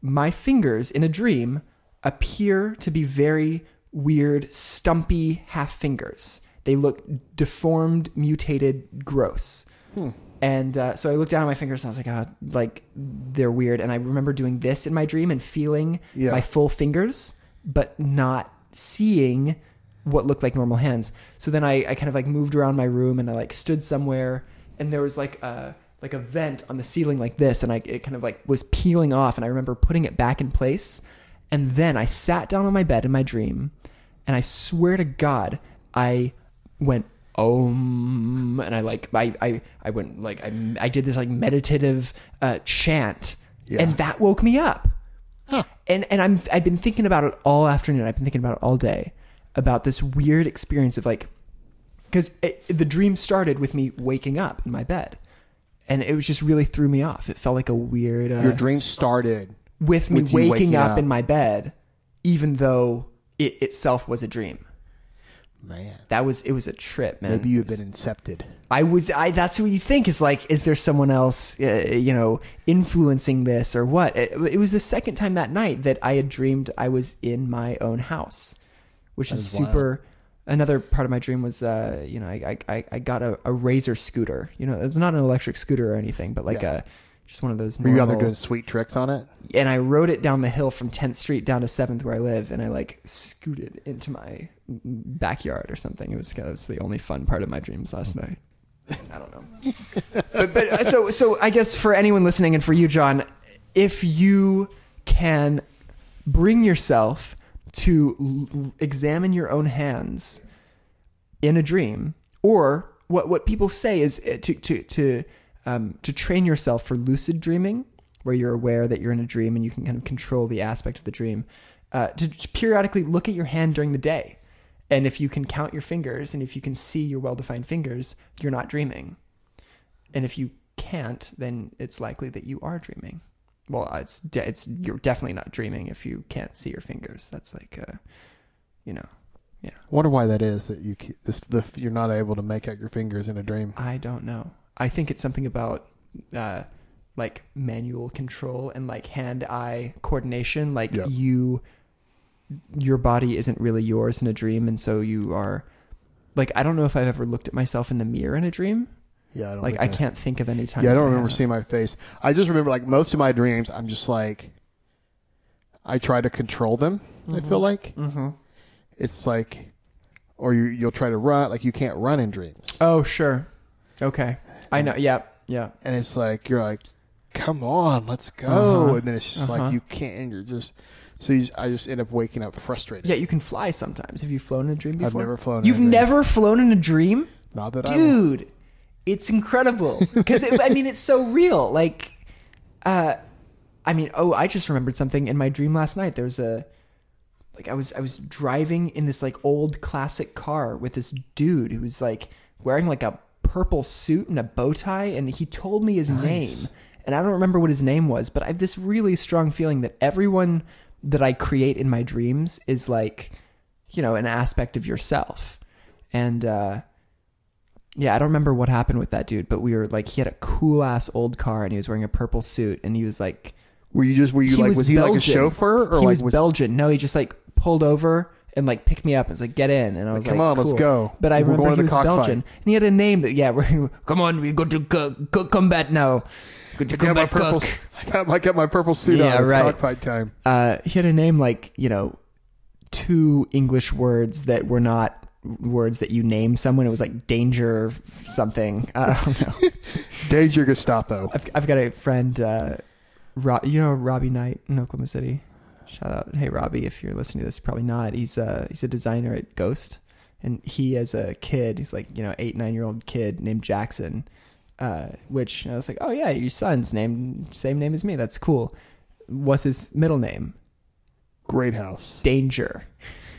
my fingers in a dream appear to be very weird, stumpy half fingers. They look deformed, mutated, gross. Hmm. And uh, so I looked down at my fingers and I was like, ah, like they're weird. And I remember doing this in my dream and feeling Yeah. my full fingers, but not seeing what looked like normal hands. So then I, I kind of like moved around my room and I like stood somewhere and there was like a like a vent on the ceiling like this and I it kind of like was peeling off and I remember putting it back in place. And then I sat down on my bed in my dream and I swear to God, I went om and I like I I, I went like I, I did this like meditative uh, chant Yeah. and that woke me up. And and I'm I've been thinking about it all afternoon. I've been thinking about it all day about this weird experience of like because the dream started with me waking up in my bed, and it was just really threw me off. It felt like a weird uh, Your dream started. with me with waking, waking up, up. in my bed, even though it itself was a dream. Man, That was it was a trip, man. maybe you've been incepted. I was I that's what you think is like is there someone else uh, you know influencing this or what it, it was the second time that night that I had dreamed I was in my own house which is, is wild. super another part of my dream was uh you know I I, I got a, a razor scooter you know it's not an electric scooter or anything but like Yeah. a just one of those Were you out there doing sweet tricks on it? and I rode it down the hill from 10th Street down to 7th where I live, and I like scooted into my backyard or something. It was that was the only fun part of my dreams last night. I don't know, but, but uh, so so I guess for anyone listening and for you, John, if you can bring yourself to l- examine your own hands in a dream, or what what people say is uh, to to to um, to train yourself for lucid dreaming, where you're aware that you're in a dream and you can kind of control the aspect of the dream. Uh, to, to periodically look at your hand during the day, and if you can count your fingers and if you can see your well-defined fingers, you're not dreaming. And if you can't, then it's likely that you are dreaming. Well, it's de- it's you're definitely not dreaming if you can't see your fingers. That's like, uh, you know, yeah. I Wonder why that is that you this the, you're not able to make out your fingers in a dream. I don't know. I think it's something about uh, like manual control and like hand-eye coordination. Like Yep. you, your body isn't really yours in a dream, and so you are. Like I don't know if I've ever looked at myself in the mirror in a dream. Yeah, I don't Like think I can't think of any time. Yeah, I don't remember seeing my face. I just remember like most of my dreams. I'm just like, I try to control them. I feel like Mm-hmm. it's like, or you you'll try to run. Like you can't run in dreams, Oh sure, okay. I know. Yeah, yeah. and it's like you're like, come on, let's go, Uh-huh. and then it's just Uh-huh. like you can't. And you're just so you I just end up waking up frustrated. Yeah, you can fly sometimes. Have you flown in a dream I've never flown You've a dream. never flown in a dream? Not that I dude it's incredible because i mean it's so real like uh i mean oh i just remembered something in my dream last night there was a like i was i was driving in this like old classic car with this dude who was like wearing like a purple suit and a bow tie and he told me his name and i don't remember what his name was but i have this really strong feeling that everyone that i create in my dreams is like you know an aspect of yourself and uh yeah, I don't remember what happened with that dude, but we were like, he had a cool ass old car and he was wearing a purple suit and he was like, Were you just were you he like was, he like a Belgian. chauffeur or he like was, Belgian? No, he just like pulled over and like picked me up and was like, get in. And I was like, Come like, on, let's go. But I We're remember he the was. Belgian and he had a name that, yeah, we're, come on, we go to co- co- combat now. Go to I got my purple. cook. I got, my purple suit Yeah, on. It's right. cockfight time. Uh, he had a name like, you know, two English words that were not words that you name someone. It was like danger something. I don't know. Danger Gestapo. I've, I've got a friend, uh, Ro- you know Robbie Knight in Oklahoma City. shout out. Hey Robbie, if you're listening to this, probably not. He's uh he's a designer at Ghost, and he as a kid, he's like you know eight nine year old kid named Jackson, uh, which I was like, oh yeah, your son's name same name as me. That's cool. What's his middle name? Great house. Danger.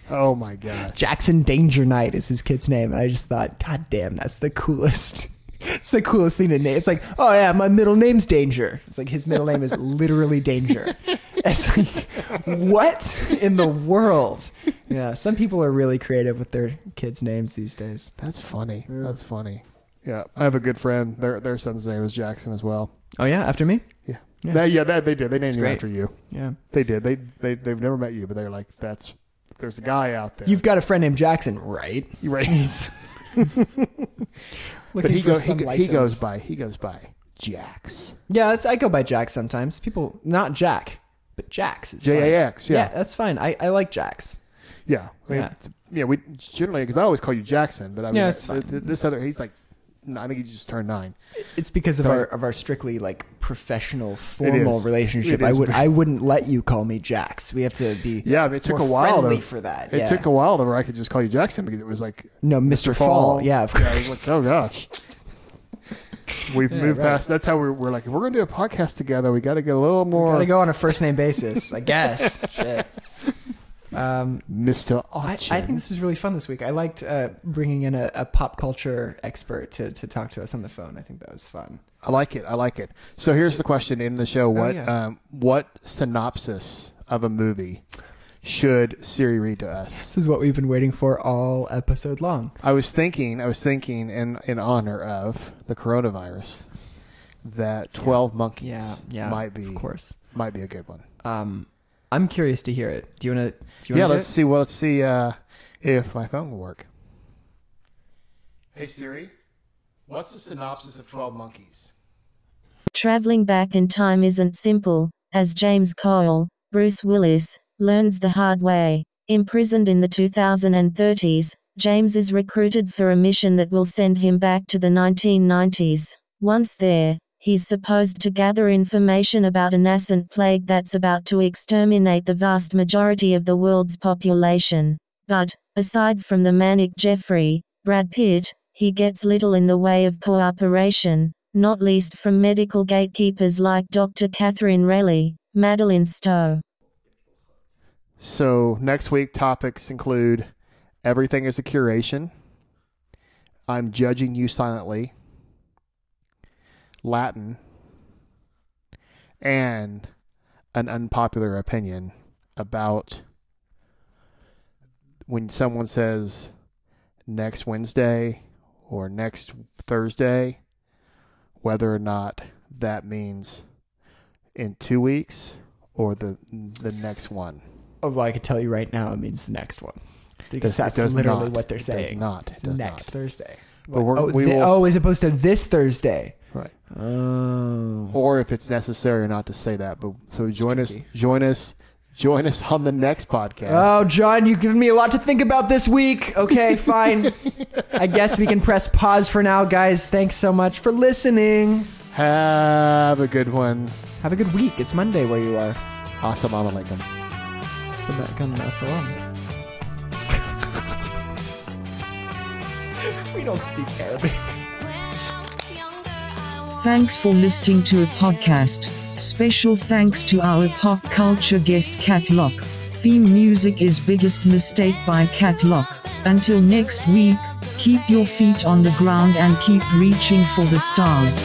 Oh my god. Jackson Danger Knight is his kid's name. And I just thought, God damn, that's the coolest. It's the coolest thing to name. It's like, oh yeah, my middle name's Danger. It's like his middle name is literally Danger. It's like, what in the world? Yeah, some people are really creative with their kids' names these days. That's funny. That's funny. Yeah, I have a good friend. Their their son's name is Jackson as well. Oh yeah, after me. Yeah. Yeah. That- yeah, that they did. They named you great. after you. Yeah, They did. They they they've never met you, but they're like, that's there's a guy out there. you've got a friend named Jackson, right? You right. but he goes he, go- he goes by he goes by Jax. Yeah, that's, I go by Jack sometimes. People, not Jack, but Jax is J fine. Yeah. that's fine. I, I like Jax. Yeah. I mean, Yeah. yeah. We generally because I always call you Jackson, but I mean, Yeah, it's th- fine. th- this other he's like, I think he just turned nine. It's because of Sorry. our of our strictly like professional formal is. relationship. It I would I wouldn't let you call me Jax. We have to be Yeah, I mean, it took more a while to, for that. It yeah. took a while to where I could just call you Jackson because it was like no Mr. Fall. Yeah, of course. Yeah, I was like, oh gosh. We've Yeah, moved right. past. That's how we're, we're like. If we're gonna do a podcast together, we got to get a little more. Gotta go on a first name basis, I guess. Shit. Um, Mr. I, I think this was really fun this week. I liked uh, bringing in a, a pop culture expert to, to talk to us on the phone. I think that was fun. I like it. I like it. So here's the question in the show: What Oh, yeah. um, what synopsis of a movie should Siri read to us? This is what we've been waiting for all episode long. I was thinking. I was thinking in in honor of the coronavirus that Twelve Monkeys Yeah, yeah, might be of course. might be a good one. Um, I'm curious to hear it. Do you want to? Yeah, let's it? see. Well, let's see uh, if my phone will work. Hey Siri, what's the synopsis of Twelve Monkeys? Traveling back in time isn't simple, as James Cole, Bruce Willis, learns the hard way. Imprisoned in the 2030s, James is recruited for a mission that will send him back to the 1990s. Once there, he's supposed to gather information about a nascent plague that's about to exterminate the vast majority of the world's population. But, aside from the manic Jeffrey, Brad Pitt, he gets little in the way of cooperation, not least from medical gatekeepers like Dr. Kathryn Railly, Madeleine Stowe. So next week topics include everything is a curation. I'm judging you silently. Latin and an unpopular opinion about when someone says next Wednesday or next Thursday, whether or not that means in two weeks or the the next one. Oh, well, I could tell you right now, it means the next one. Because that's literally not. what they're It does saying. not. It does next not. Thursday. But we're- oh, we will- oh, as opposed to this Thursday. Right. Oh. or if it's necessary or not to say that. But so join us, join us, join us on the next podcast. Oh, John, you've given me a lot to think about this week. Okay, fine. I guess we can press pause for now, guys. Thanks so much for listening. Have a good one. Have a good week. It's Monday where you are. Assalamu alaikum. Sabakan assalam. we don't speak Arabic. Thanks for listening to a podcast. Special thanks to our pop culture guest Kat Lock. Theme music is Biggest Mistake by Kat Lock. Until next week, keep your feet on the ground and keep reaching for the stars.